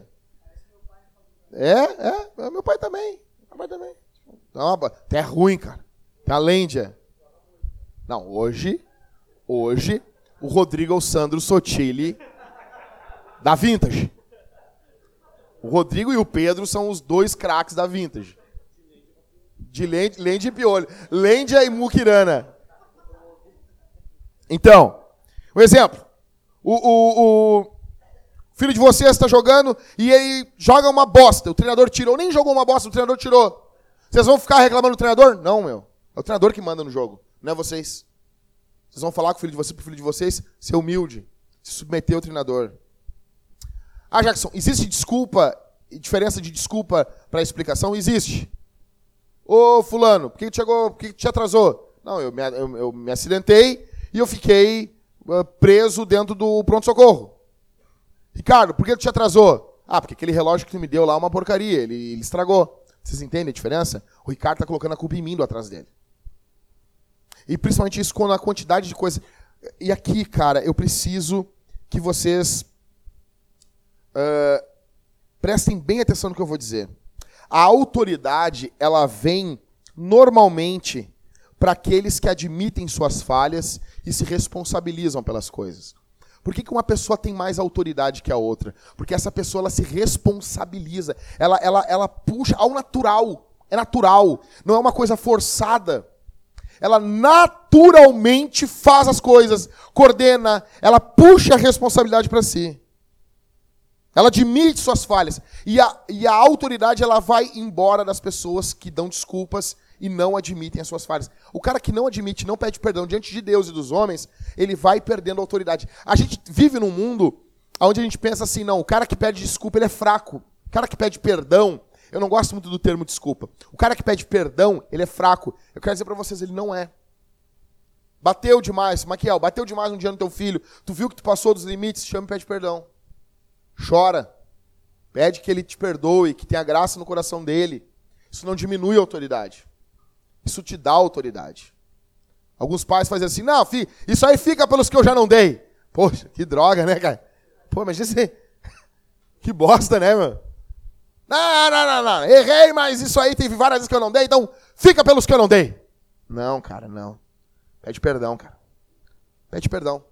É, é, é, meu pai também. Meu pai também. Não, é ruim, cara. Tá lêndia. Não, hoje, hoje, o Rodrigo é Sandro Sotile da Vintage. O Rodrigo e o Pedro são os dois craques da Vintage. De Lende e Piolho. Lêndia e Mukirana. Então, um exemplo. O, o, o, filho de vocês está jogando e ele joga uma bosta. O treinador tirou, nem jogou uma bosta, o treinador tirou. Vocês vão ficar reclamando do treinador? Não, meu. É o treinador que manda no jogo, não é vocês. Vocês vão falar com o filho de vocês, pro filho de vocês ser humilde, se submeter ao treinador. Ah, Jackson, existe desculpa, diferença de desculpa para explicação? Existe. Ô, fulano, por que chegou, por que te atrasou? Não, eu me, eu, eu me acidentei e eu fiquei uh, preso dentro do pronto-socorro. Ricardo, por que te atrasou? Ah, porque aquele relógio que tu me deu lá é uma porcaria, ele, ele estragou. Vocês entendem a diferença? O Ricardo está colocando a culpa em mim do atrás dele. E principalmente isso com a quantidade de coisas. E aqui, cara, eu preciso que vocês uh, prestem bem atenção no que eu vou dizer. A autoridade, ela vem normalmente para aqueles que admitem suas falhas e se responsabilizam pelas coisas. Por que, que uma pessoa tem mais autoridade que a outra? Porque essa pessoa ela se responsabiliza, ela, ela, ela puxa ao natural, é natural, não é uma coisa forçada. Ela naturalmente faz as coisas, coordena, ela puxa a responsabilidade para si. Ela admite suas falhas. E a, e a autoridade ela vai embora das pessoas que dão desculpas e não admitem as suas falhas. O cara que não admite, não pede perdão diante de Deus e dos homens, ele vai perdendo a autoridade. A gente vive num mundo onde a gente pensa assim, não, o cara que pede desculpa, ele é fraco. O cara que pede perdão, eu não gosto muito do termo desculpa. O cara que pede perdão, ele é fraco. Eu quero dizer para vocês, ele não é. Bateu demais, Maquiel, bateu demais um dia no teu filho. Tu viu que tu passou dos limites, chama e pede perdão. Chora. Pede que ele te perdoe, que tenha graça no coração dele. Isso não diminui a autoridade. Isso te dá autoridade. Alguns pais fazem assim, não, filho, isso aí fica pelos que eu já não dei. Poxa, que droga, né, cara? Pô, mas esse... Que bosta, né, mano? Não, não, não, não. Errei, mas isso aí teve várias vezes que eu não dei, então fica pelos que eu não dei. Não, cara, não. Pede perdão, cara. Pede perdão.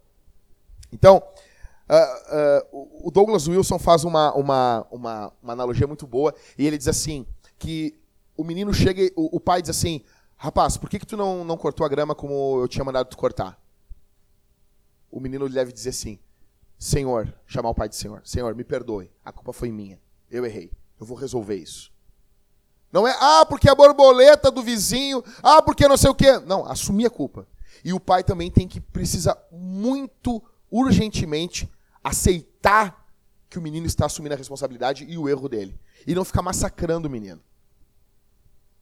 Então, uh, uh, o Douglas Wilson faz uma, uma, uma, uma, analogia muito boa e ele diz assim, que o menino chega, o, o pai diz assim, rapaz, por que, que tu não, não cortou a grama como eu tinha mandado tu cortar? O menino deve dizer assim, Senhor, chamar o pai de Senhor, Senhor, me perdoe, a culpa foi minha, eu errei. Eu vou resolver isso. Não é, ah, porque a borboleta do vizinho, ah, porque não sei o quê. Não, assumir a culpa. E o pai também tem que, precisa muito urgentemente aceitar que o menino está assumindo a responsabilidade e o erro dele. E não ficar massacrando o menino.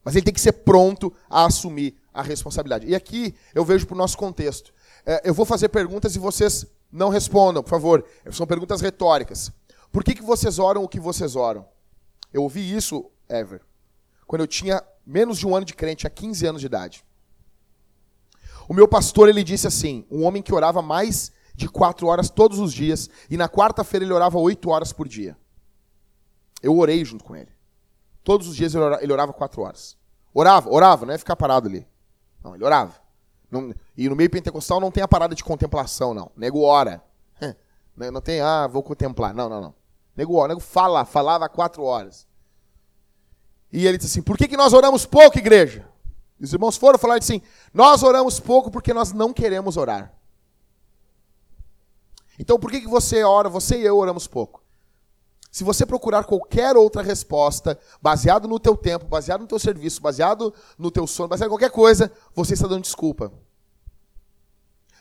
Mas ele tem que ser pronto a assumir a responsabilidade. E aqui eu vejo para o nosso contexto. É, eu vou fazer perguntas e vocês não respondam, por favor. São perguntas retóricas. Por que, que vocês oram o que vocês oram? Eu ouvi isso, Ever, quando eu tinha menos de um ano de crente, tinha 15 anos de idade. O meu pastor, ele disse assim, um homem que orava mais de quatro horas todos os dias, e na quarta-feira ele orava oito horas por dia. Eu orei junto com ele. Todos os dias ele orava quatro horas. Orava, orava, não é ficar parado ali. Não, ele orava. Não, e no meio pentecostal não tem a parada de contemplação, não. Nego ora. Não tem, ah, vou contemplar. Não, não, não. Nego, nego fala, falava quatro horas. E ele disse assim: por que, que nós oramos pouco, igreja? E os irmãos foram falar assim: nós oramos pouco porque nós não queremos orar. Então por que, que você ora, você e eu oramos pouco? Se você procurar qualquer outra resposta, baseado no teu tempo, baseado no teu serviço, baseado no teu sono, baseado em qualquer coisa, você está dando desculpa.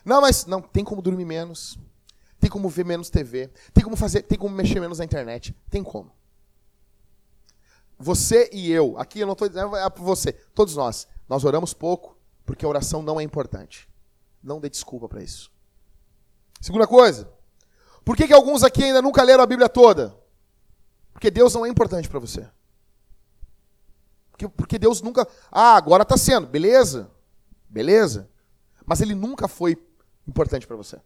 Não, mas não tem como dormir menos tem como ver menos TV, tem como fazer, tem como mexer menos na internet, tem como. Você e eu, aqui eu não estou dizendo é para você, todos nós, nós oramos pouco porque a oração não é importante. Não dê desculpa para isso. Segunda coisa, por que, que alguns aqui ainda nunca leram a Bíblia toda? Porque Deus não é importante para você. Porque, porque Deus nunca. Ah, agora está sendo, beleza? Beleza? Mas ele nunca foi importante para você.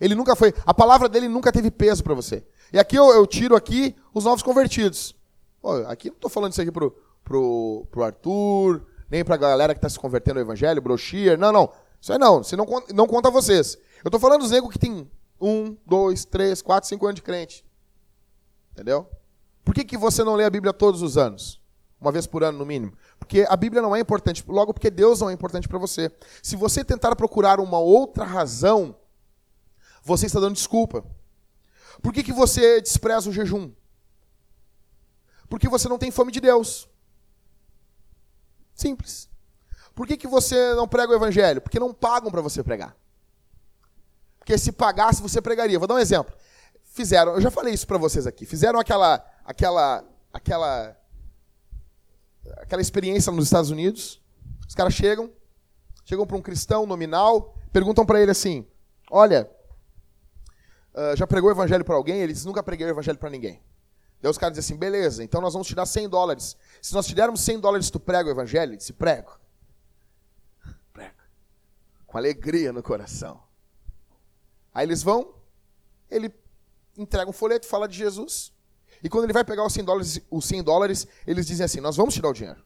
Ele nunca foi. A palavra dele nunca teve peso para você. E aqui eu, eu, tiro aqui os novos convertidos. Pô, aqui não estou falando isso aqui pro, pro, pro Arthur, nem para a galera que está se convertendo ao evangelho, brochir. Não, não. Isso aí não. Você não, não conta vocês. Eu estou falando dos negros que tem um, dois, três, quatro, cinco anos de crente. Entendeu? Por que, que você não lê a Bíblia todos os anos? Uma vez por ano, no mínimo. Porque a Bíblia não é importante. Logo, porque Deus não é importante para você. Se você tentar procurar uma outra razão você está dando desculpa. Por que, que você despreza o jejum? Porque você não tem fome de Deus. Simples. Por que, que você não prega o evangelho? Porque não pagam para você pregar. Porque se pagasse, você pregaria. Vou dar um exemplo. Fizeram, eu já falei isso para vocês aqui. Fizeram aquela aquela aquela aquela experiência nos Estados Unidos. Os caras chegam, chegam para um cristão nominal, perguntam para ele assim: "Olha, uh, já pregou o evangelho para alguém? Ele diz, nunca preguei o evangelho para ninguém. Daí os caras dizem assim, beleza, então nós vamos te dar 100 dólares. Se nós te dermos 100 dólares, tu prega o evangelho? Ele disse, prego. Prego. Com alegria no coração. Aí eles vão, ele entrega um folheto, fala de Jesus. E quando ele vai pegar os 100 dólares, os 100 dólares eles dizem assim, nós vamos te dar o dinheiro.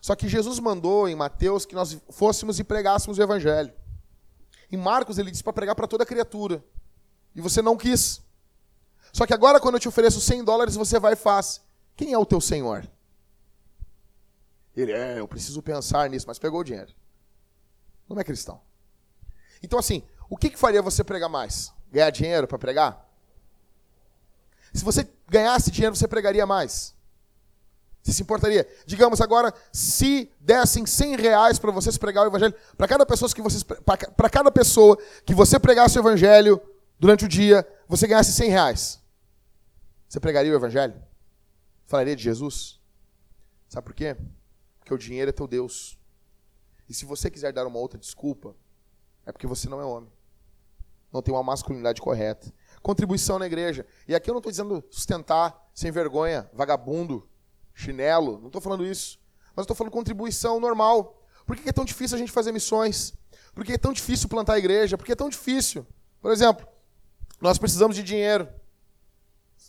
Só que Jesus mandou em Mateus que nós fôssemos e pregássemos o evangelho. Em Marcos ele disse para pregar para toda criatura. E você não quis. Só que agora, quando eu te ofereço 100 dólares, você vai e faz. Quem é o teu senhor? Ele é, eu preciso pensar nisso, mas pegou o dinheiro. Não é cristão. Então, assim, o que, que faria você pregar mais? Ganhar dinheiro para pregar? Se você ganhasse dinheiro, você pregaria mais. Você se importaria? Digamos agora, se dessem 100 reais para vocês pregar o evangelho, para cada pessoa que vocês, para cada pessoa que você pregasse o evangelho durante o dia, você ganhasse 100 reais, você pregaria o evangelho? Falaria de Jesus? Sabe por quê? Porque o dinheiro é teu Deus. E se você quiser dar uma outra desculpa, é porque você não é homem. Não tem uma masculinidade correta. Contribuição na igreja. E aqui eu não estou dizendo sustentar sem vergonha, vagabundo, chinelo. Não estou falando isso. Mas estou falando contribuição normal. Por que é tão difícil a gente fazer missões? Por que é tão difícil plantar a igreja? Por que é tão difícil? Por exemplo, nós precisamos de dinheiro.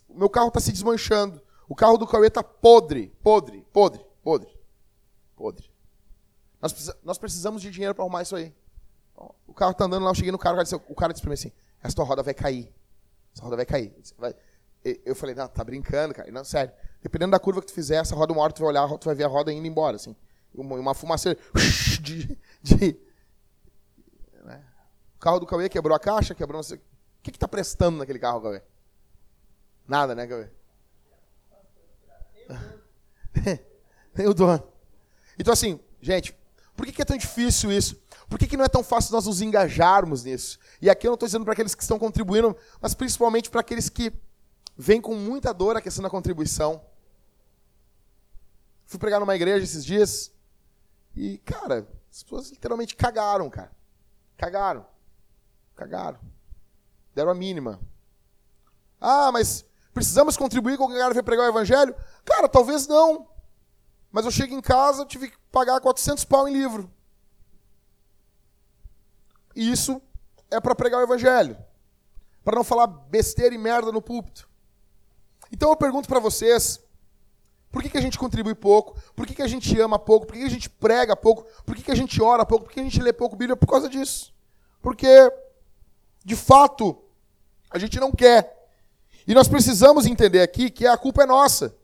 O meu carro está se desmanchando. O carro do Cauê tá podre, podre, podre, podre, podre. Nós, precisa, nós precisamos de dinheiro para arrumar isso aí. O carro tá andando lá, eu cheguei no carro, o cara disse para mim assim, essa tua roda vai cair. Essa roda vai cair. Eu falei, não, tá brincando, cara. Não, sério. Dependendo da curva que tu fizer, essa roda uma hora tu vai olhar, tu vai ver a roda indo embora, assim. Uma, uma fumaça de... de né? O carro do Cauê quebrou a caixa, quebrou... Não sei, que que tá prestando naquele carro, Cauê? Nada, né, Cauê? Nem o dono. Então, assim, gente, por que, é tão difícil isso? Por que não é tão fácil nós nos engajarmos nisso? E aqui eu não estou dizendo para aqueles que estão contribuindo, mas principalmente para aqueles que vêm com muita dor a questão da contribuição. Fui pregar numa igreja esses dias e, cara, as pessoas literalmente cagaram, cara. Cagaram. Cagaram. Deram a mínima. Ah, mas precisamos contribuir com o cara que pregar o evangelho? Cara, talvez não. Mas eu chego em casa, tive que pagar 400 pau em livro. E isso é para pregar o evangelho. Para não falar besteira e merda no púlpito. Então eu pergunto para vocês, por que, que a gente contribui pouco? Por que, que a gente ama pouco? Por que, que a gente prega pouco? Por que, que a gente ora pouco? Por que a gente lê pouco Bíblia? Por causa disso. Porque, de fato, a gente não quer. E nós precisamos entender aqui que a culpa é nossa.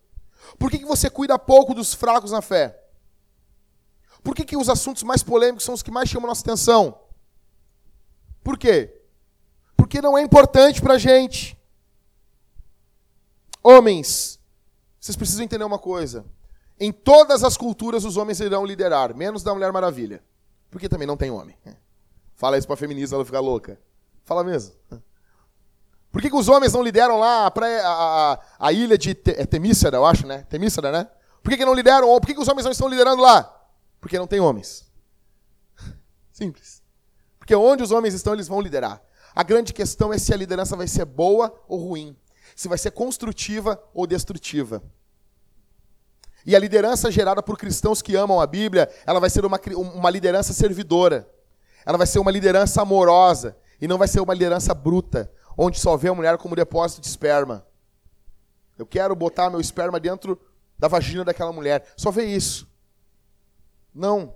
Por que, que você cuida pouco dos fracos na fé? Por que, que os assuntos mais polêmicos são os que mais chamam nossa atenção? Por quê? Porque não é importante para a gente. Homens, vocês precisam entender uma coisa. Em todas as culturas os homens irão liderar, menos da Mulher Maravilha. Porque também não tem homem. Fala isso pra feminista, ela fica louca. Fala mesmo. Por que, que os homens não lideram lá a, a, a, a ilha de Te, é Temícera, eu acho, né? Temícera, né? Por que, que não lideram? Ou por que, que os homens não estão liderando lá? Porque não tem homens. Simples. Porque onde os homens estão, eles vão liderar. A grande questão é se a liderança vai ser boa ou ruim, se vai ser construtiva ou destrutiva. E a liderança gerada por cristãos que amam a Bíblia, ela vai ser uma, uma liderança servidora. Ela vai ser uma liderança amorosa e não vai ser uma liderança bruta, onde só vê a mulher como depósito de esperma. Eu quero botar meu esperma dentro da vagina daquela mulher. Só vê isso. Não.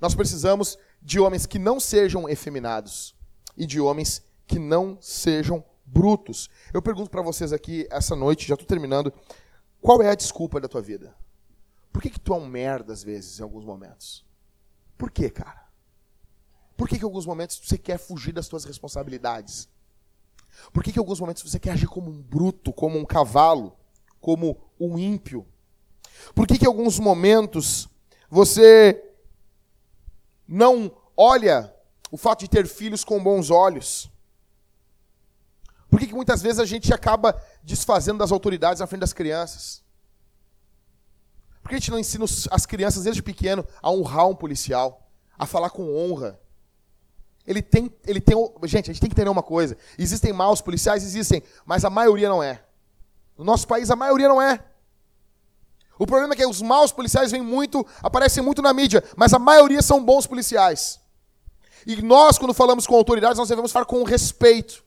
Nós precisamos de homens que não sejam efeminados e de homens que não sejam brutos. Eu pergunto para vocês aqui essa noite, já estou terminando, qual é a desculpa da tua vida? Por que, que tu é um merda às vezes, em alguns momentos? Por que, cara? Por que, que em alguns momentos você quer fugir das tuas responsabilidades? Por que, que em alguns momentos você quer agir como um bruto, como um cavalo, como um ímpio? Por que, que em alguns momentos você não olha o fato de ter filhos com bons olhos? Por que, que muitas vezes a gente acaba desfazendo das autoridades na frente das crianças? Por que a gente não ensina as crianças desde pequeno a honrar um policial, a falar com honra? Ele tem, ele tem. Gente, a gente tem que entender uma coisa: existem maus policiais, existem, mas a maioria não é. No nosso país, a maioria não é. O problema é que os maus policiais vêm muito, aparecem muito na mídia, mas a maioria são bons policiais. E nós, quando falamos com autoridades, nós devemos falar com respeito.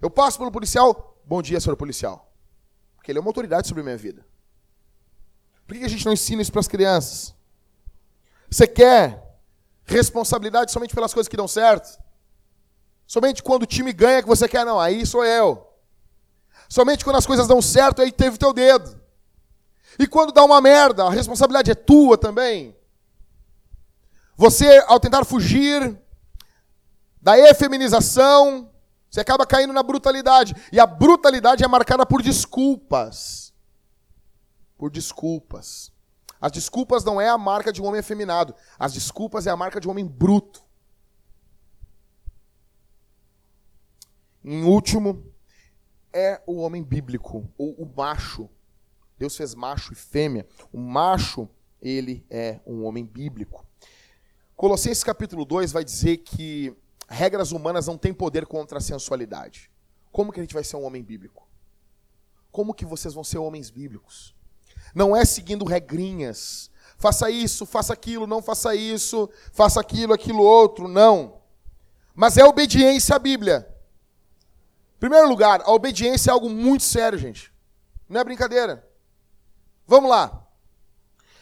Eu passo pelo policial, bom dia, senhor policial. Porque ele é uma autoridade sobre a minha vida. Por que a gente não ensina isso para as crianças? Você quer responsabilidade somente pelas coisas que dão certo? Somente quando o time ganha que você quer? Não, aí sou eu. Somente quando as coisas dão certo, aí teve teu dedo. E quando dá uma merda, a responsabilidade é tua também. Você, ao tentar fugir da efeminização, você acaba caindo na brutalidade. E a brutalidade é marcada por desculpas. Por desculpas. As desculpas não é a marca de um homem efeminado. As desculpas é a marca de um homem bruto. Em último, é o homem bíblico, ou o macho Deus fez macho e fêmea. O macho, ele é um homem bíblico. Colossenses capítulo 2 vai dizer que regras humanas não têm poder contra a sensualidade. Como que a gente vai ser um homem bíblico? Como que vocês vão ser homens bíblicos? Não é seguindo regrinhas. Faça isso, faça aquilo, não faça isso, faça aquilo, aquilo outro, não. Mas é obediência à Bíblia. Em primeiro lugar, a obediência é algo muito sério, gente. Não é brincadeira. Vamos lá.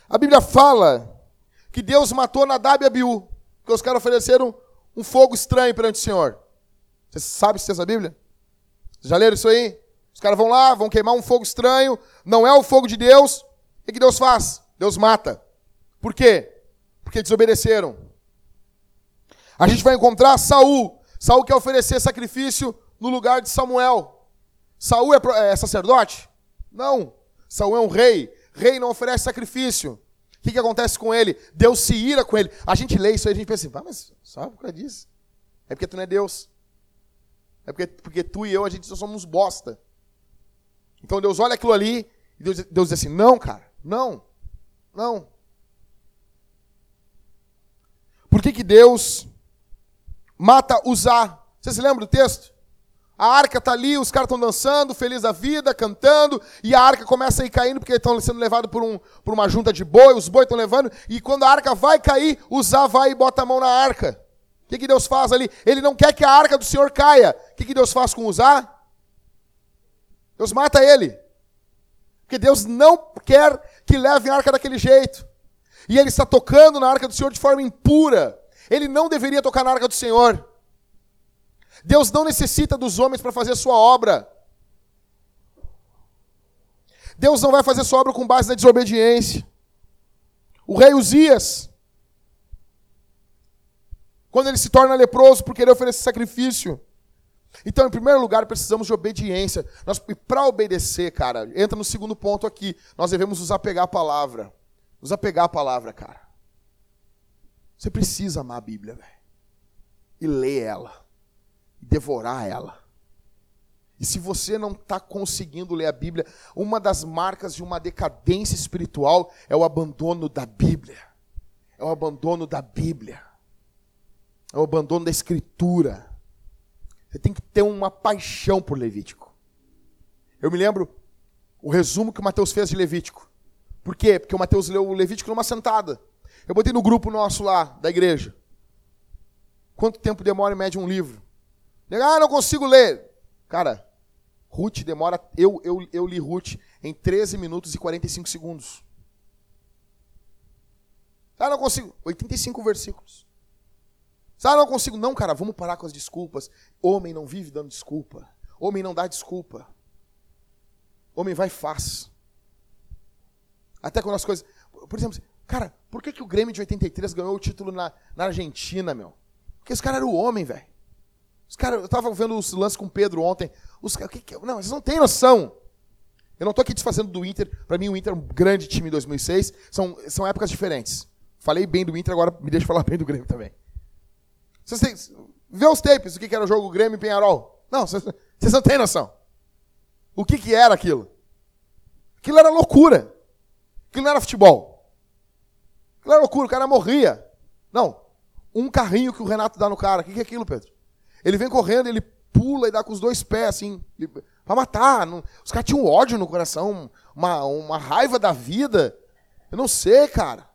A Bíblia fala que Deus matou Nadab e Abiú, porque os caras ofereceram um fogo estranho perante o Senhor. Você sabe se essa Bíblia? Já leram isso aí? Os caras vão lá, vão queimar um fogo estranho, não é o fogo de Deus. O que Deus faz? Deus mata. Por quê? Porque desobedeceram. A gente vai encontrar Saul. Saul quer oferecer sacrifício no lugar de Samuel. Saul é, é sacerdote? Não. Saul é um rei. Rei não oferece sacrifício. O que, que acontece com ele? Deus se ira com ele. A gente lê isso aí, a gente pensa assim, ah, mas só por causa disso. É porque tu não é Deus. É porque, porque tu e eu, a gente só somos bosta. Então Deus olha aquilo ali e Deus, Deus diz assim: não, cara, não, não. Por que, que Deus mata Uzá? Você se lembra do texto? A arca está ali, os caras estão dançando, feliz da vida, cantando, e a arca começa a ir caindo, porque estão sendo levados por, um, por uma junta de boi, os bois estão levando, e quando a arca vai cair, Uzá vai e bota a mão na arca. O que, que Deus faz ali? Ele não quer que a arca do Senhor caia. O que, que Deus faz com Uzá? Deus mata ele. Porque Deus não quer que leve a arca daquele jeito. E ele está tocando na arca do Senhor de forma impura. Ele não deveria tocar na arca do Senhor. Deus não necessita dos homens para fazer a sua obra. Deus não vai fazer sua obra com base na desobediência. O rei Uzias, quando ele se torna leproso por querer oferecer sacrifício. Então, em primeiro lugar, precisamos de obediência. Nós, e para obedecer, cara, entra no segundo ponto aqui. Nós devemos nos apegar à palavra. Nos apegar à palavra, cara. Você precisa amar a Bíblia, velho. E ler ela e devorar ela. E se você não está conseguindo ler a Bíblia, uma das marcas de uma decadência espiritual é o abandono da Bíblia. É o abandono da Bíblia. É o abandono da Escritura. Você tem que ter uma paixão por Levítico. Eu me lembro o resumo que o Mateus fez de Levítico. Por quê? Porque o Mateus leu o Levítico numa sentada. Eu botei no grupo nosso lá, da igreja. Quanto tempo demora em média um livro? Ah, não consigo ler. Cara, Ruth demora. Eu, eu, eu li Ruth em 13 minutos e 45 segundos. Ah, não consigo. 85 versículos. Ah, não consigo. Não, cara, vamos parar com as desculpas. Homem não vive dando desculpa. Homem não dá desculpa. Homem vai e faz. Até quando as coisas. Por exemplo, cara, por que, que o Grêmio de 83 ganhou o título na, na Argentina, meu? Porque esse cara era o homem, velho. Os caras, eu tava vendo os lances com o Pedro ontem. Os que que, não, vocês não têm noção. Eu não tô aqui desfazendo do Inter. Para mim, o Inter é um grande time em 2006. São, são épocas diferentes. Falei bem do Inter, agora me deixa falar bem do Grêmio também. Vocês têm, vê os tapes, o que, era o jogo Grêmio e Penharol. Não, vocês, não têm noção. O que, que era aquilo? Aquilo era loucura. Aquilo não era futebol. Aquilo era loucura, o cara morria. Não, um carrinho que o Renato dá no cara. O que, que é aquilo, Pedro? Ele vem correndo, ele pula e dá com os dois pés, assim, pra matar. Os caras tinham ódio no coração, uma, uma raiva da vida. Eu não sei, cara.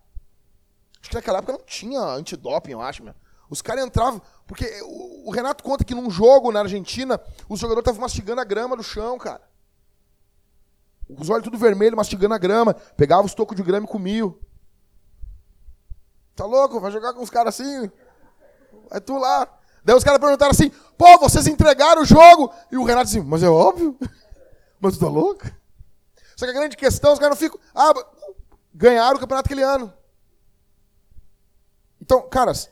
Acho que naquela época não tinha antidoping, eu acho, meu. Os caras entravam. Porque o, o, Renato conta que num jogo na Argentina, os jogadores estavam mastigando a grama do chão, cara. Os olhos tudo vermelho, mastigando a grama. Pegava os tocos de grama e comiam. Tá louco? Vai jogar com os caras assim? Vai tu lá. Daí os caras perguntaram assim: pô, vocês entregaram o jogo? E o Renato assim: mas é óbvio. Mas tu tá louco? Só que a grande questão, os caras não ficam. Ah, ganharam o campeonato aquele ano. Então, caras,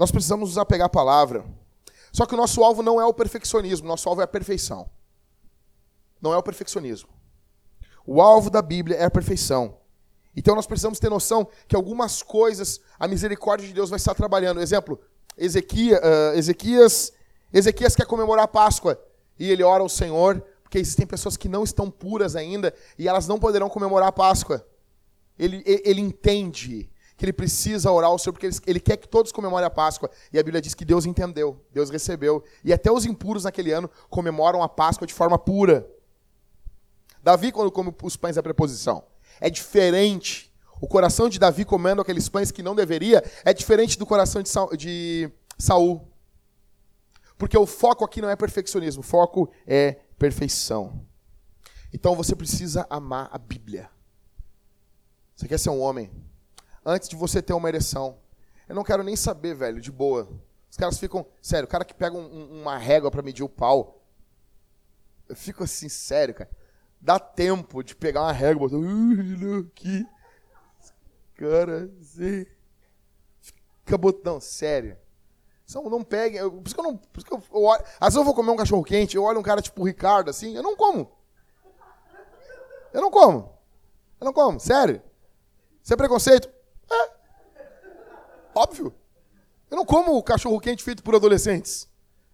nós precisamos nos apegar à palavra. Só que o nosso alvo não é o perfeccionismo, nosso alvo é a perfeição. Não é o perfeccionismo. O alvo da Bíblia é a perfeição. Então nós precisamos ter noção que algumas coisas a misericórdia de Deus vai estar trabalhando. Exemplo, Ezequias, Ezequias, Ezequias quer comemorar a Páscoa e ele ora ao Senhor, porque existem pessoas que não estão puras ainda e elas não poderão comemorar a Páscoa. Ele, ele entende que ele precisa orar ao Senhor, porque ele, quer que todos comemorem a Páscoa. E a Bíblia diz que Deus entendeu, Deus recebeu. E até os impuros naquele ano comemoram a Páscoa de forma pura. Davi, quando come os pães da preposição, é diferente o coração de Davi comendo aqueles pães que não deveria é diferente do coração de, Sa de Saul. Porque o foco aqui não é perfeccionismo, o foco é perfeição. Então você precisa amar a Bíblia. Você quer ser um homem? Antes de você ter uma ereção. Eu não quero nem saber, velho, de boa. Os caras ficam. Sério, o cara que pega um, uma régua para medir o pau. Eu fico assim, sério, cara. Dá tempo de pegar uma régua e botar. aqui. Cara, assim. Fica botão, sério. São, não peguem. Por isso que eu não. Por isso que eu, eu olho, às vezes eu vou comer um cachorro quente, eu olho um cara tipo o Ricardo, assim, eu não como. Eu não como. Eu não como, sério. Isso é preconceito? Óbvio. Eu não como cachorro quente feito por adolescentes.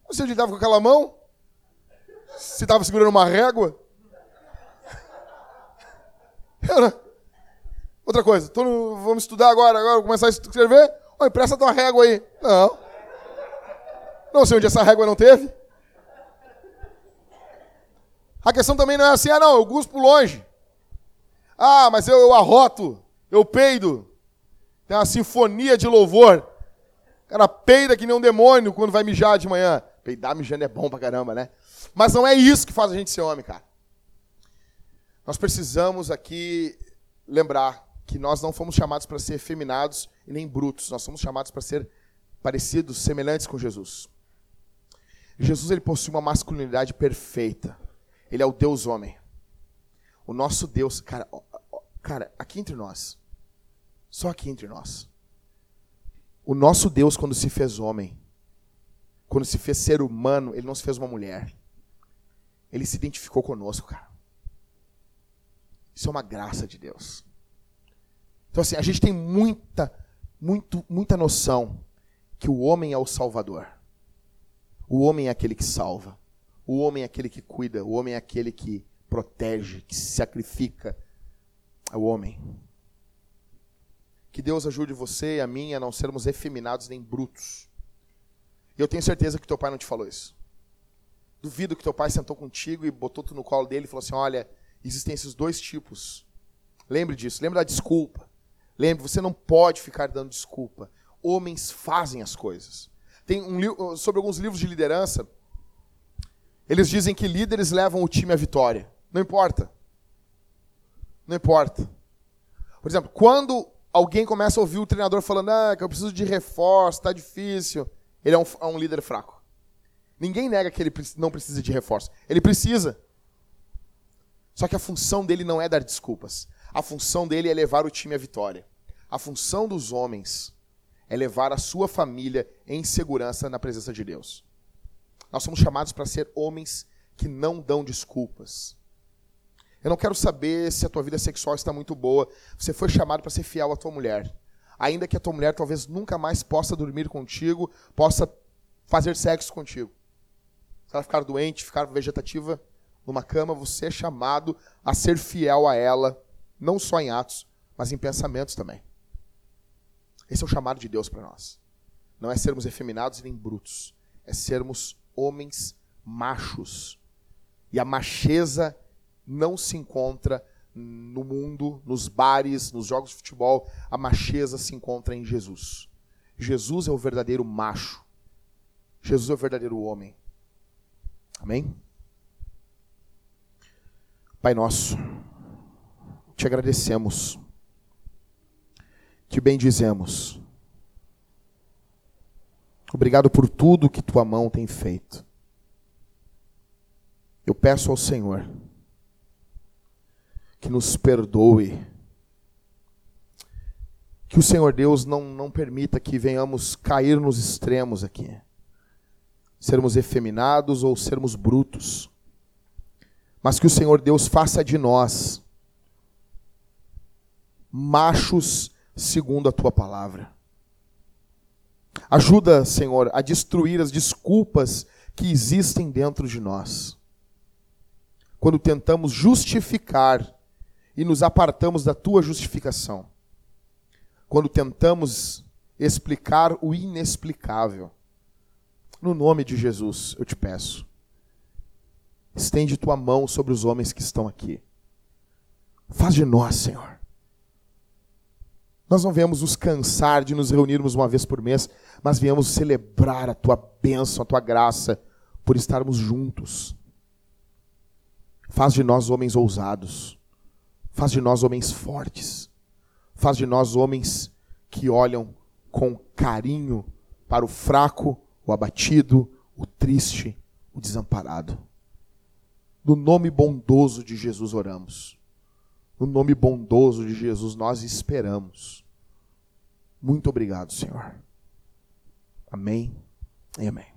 Não ele estava com aquela mão. Se estava segurando uma régua. Outra coisa, no, vamos estudar agora, agora começar a escrever. Oi, presta tua régua aí. Não. Não sei onde essa régua não teve. A questão também não é assim, ah não, eu guspo longe. Ah, mas eu, eu arroto, eu peido. Tem uma sinfonia de louvor. O cara peida que nem um demônio quando vai mijar de manhã. Peidar mijando é bom pra caramba, né? Mas não é isso que faz a gente ser homem, cara. Nós precisamos aqui lembrar que nós não fomos chamados para ser efeminados e nem brutos. Nós somos chamados para ser parecidos, semelhantes com Jesus. Jesus ele possui uma masculinidade perfeita. Ele é o Deus homem. O nosso Deus, cara, cara, aqui entre nós. Só aqui entre nós. O nosso Deus, quando se fez homem, quando se fez ser humano, ele não se fez uma mulher. Ele se identificou conosco, cara. Isso é uma graça de Deus. Então, assim, a gente tem muita, muito, muita noção que o homem é o salvador. O homem é aquele que salva. O homem é aquele que cuida. O homem é aquele que protege, que se sacrifica. É o homem. Que Deus ajude você e a mim a não sermos efeminados nem brutos. E eu tenho certeza que teu pai não te falou isso. Duvido que teu pai sentou contigo e botou tu no colo dele e falou assim: olha, existem esses dois tipos. Lembre disso, lembre da desculpa. Lembre, você não pode ficar dando desculpa. Homens fazem as coisas. Tem um sobre alguns livros de liderança. Eles dizem que líderes levam o time à vitória. Não importa. Não importa. Por exemplo, quando alguém começa a ouvir o treinador falando ah, que eu preciso de reforço, está difícil, ele é um, é um líder fraco. Ninguém nega que ele não precisa de reforço. Ele precisa. Só que a função dele não é dar desculpas. A função dele é levar o time à vitória. A função dos homens é levar a sua família em segurança na presença de Deus. Nós somos chamados para ser homens que não dão desculpas. Eu não quero saber se a tua vida sexual está muito boa. Você foi chamado para ser fiel à tua mulher. Ainda que a tua mulher talvez nunca mais possa dormir contigo, possa fazer sexo contigo. Se ela ficar doente, ficar vegetativa numa cama, você é chamado a ser fiel a ela não só em atos, mas em pensamentos também. Esse é o chamado de Deus para nós. Não é sermos efeminados nem brutos, é sermos homens machos. E a macheza não se encontra no mundo, nos bares, nos jogos de futebol, a macheza se encontra em Jesus. Jesus é o verdadeiro macho. Jesus é o verdadeiro homem. Amém? Pai nosso, te agradecemos, te bendizemos. Obrigado por tudo que tua mão tem feito. Eu peço ao Senhor que nos perdoe. Que o Senhor Deus não, não permita que venhamos cair nos extremos aqui. Sermos efeminados ou sermos brutos. Mas que o Senhor Deus faça de nós machos segundo a tua palavra. Ajuda, Senhor, a destruir as desculpas que existem dentro de nós. Quando tentamos justificar e nos apartamos da tua justificação. Quando tentamos explicar o inexplicável. No nome de Jesus, eu te peço. Estende tua mão sobre os homens que estão aqui. Faz de nós, Senhor, nós não viemos nos cansar de nos reunirmos uma vez por mês, mas viemos celebrar a tua bênção, a tua graça, por estarmos juntos. Faz de nós homens ousados. Faz de nós homens fortes. Faz de nós homens que olham com carinho para o fraco, o abatido, o triste, o desamparado. No nome bondoso de Jesus oramos. No nome bondoso de Jesus nós esperamos. Muito obrigado, Senhor. Amém e amém.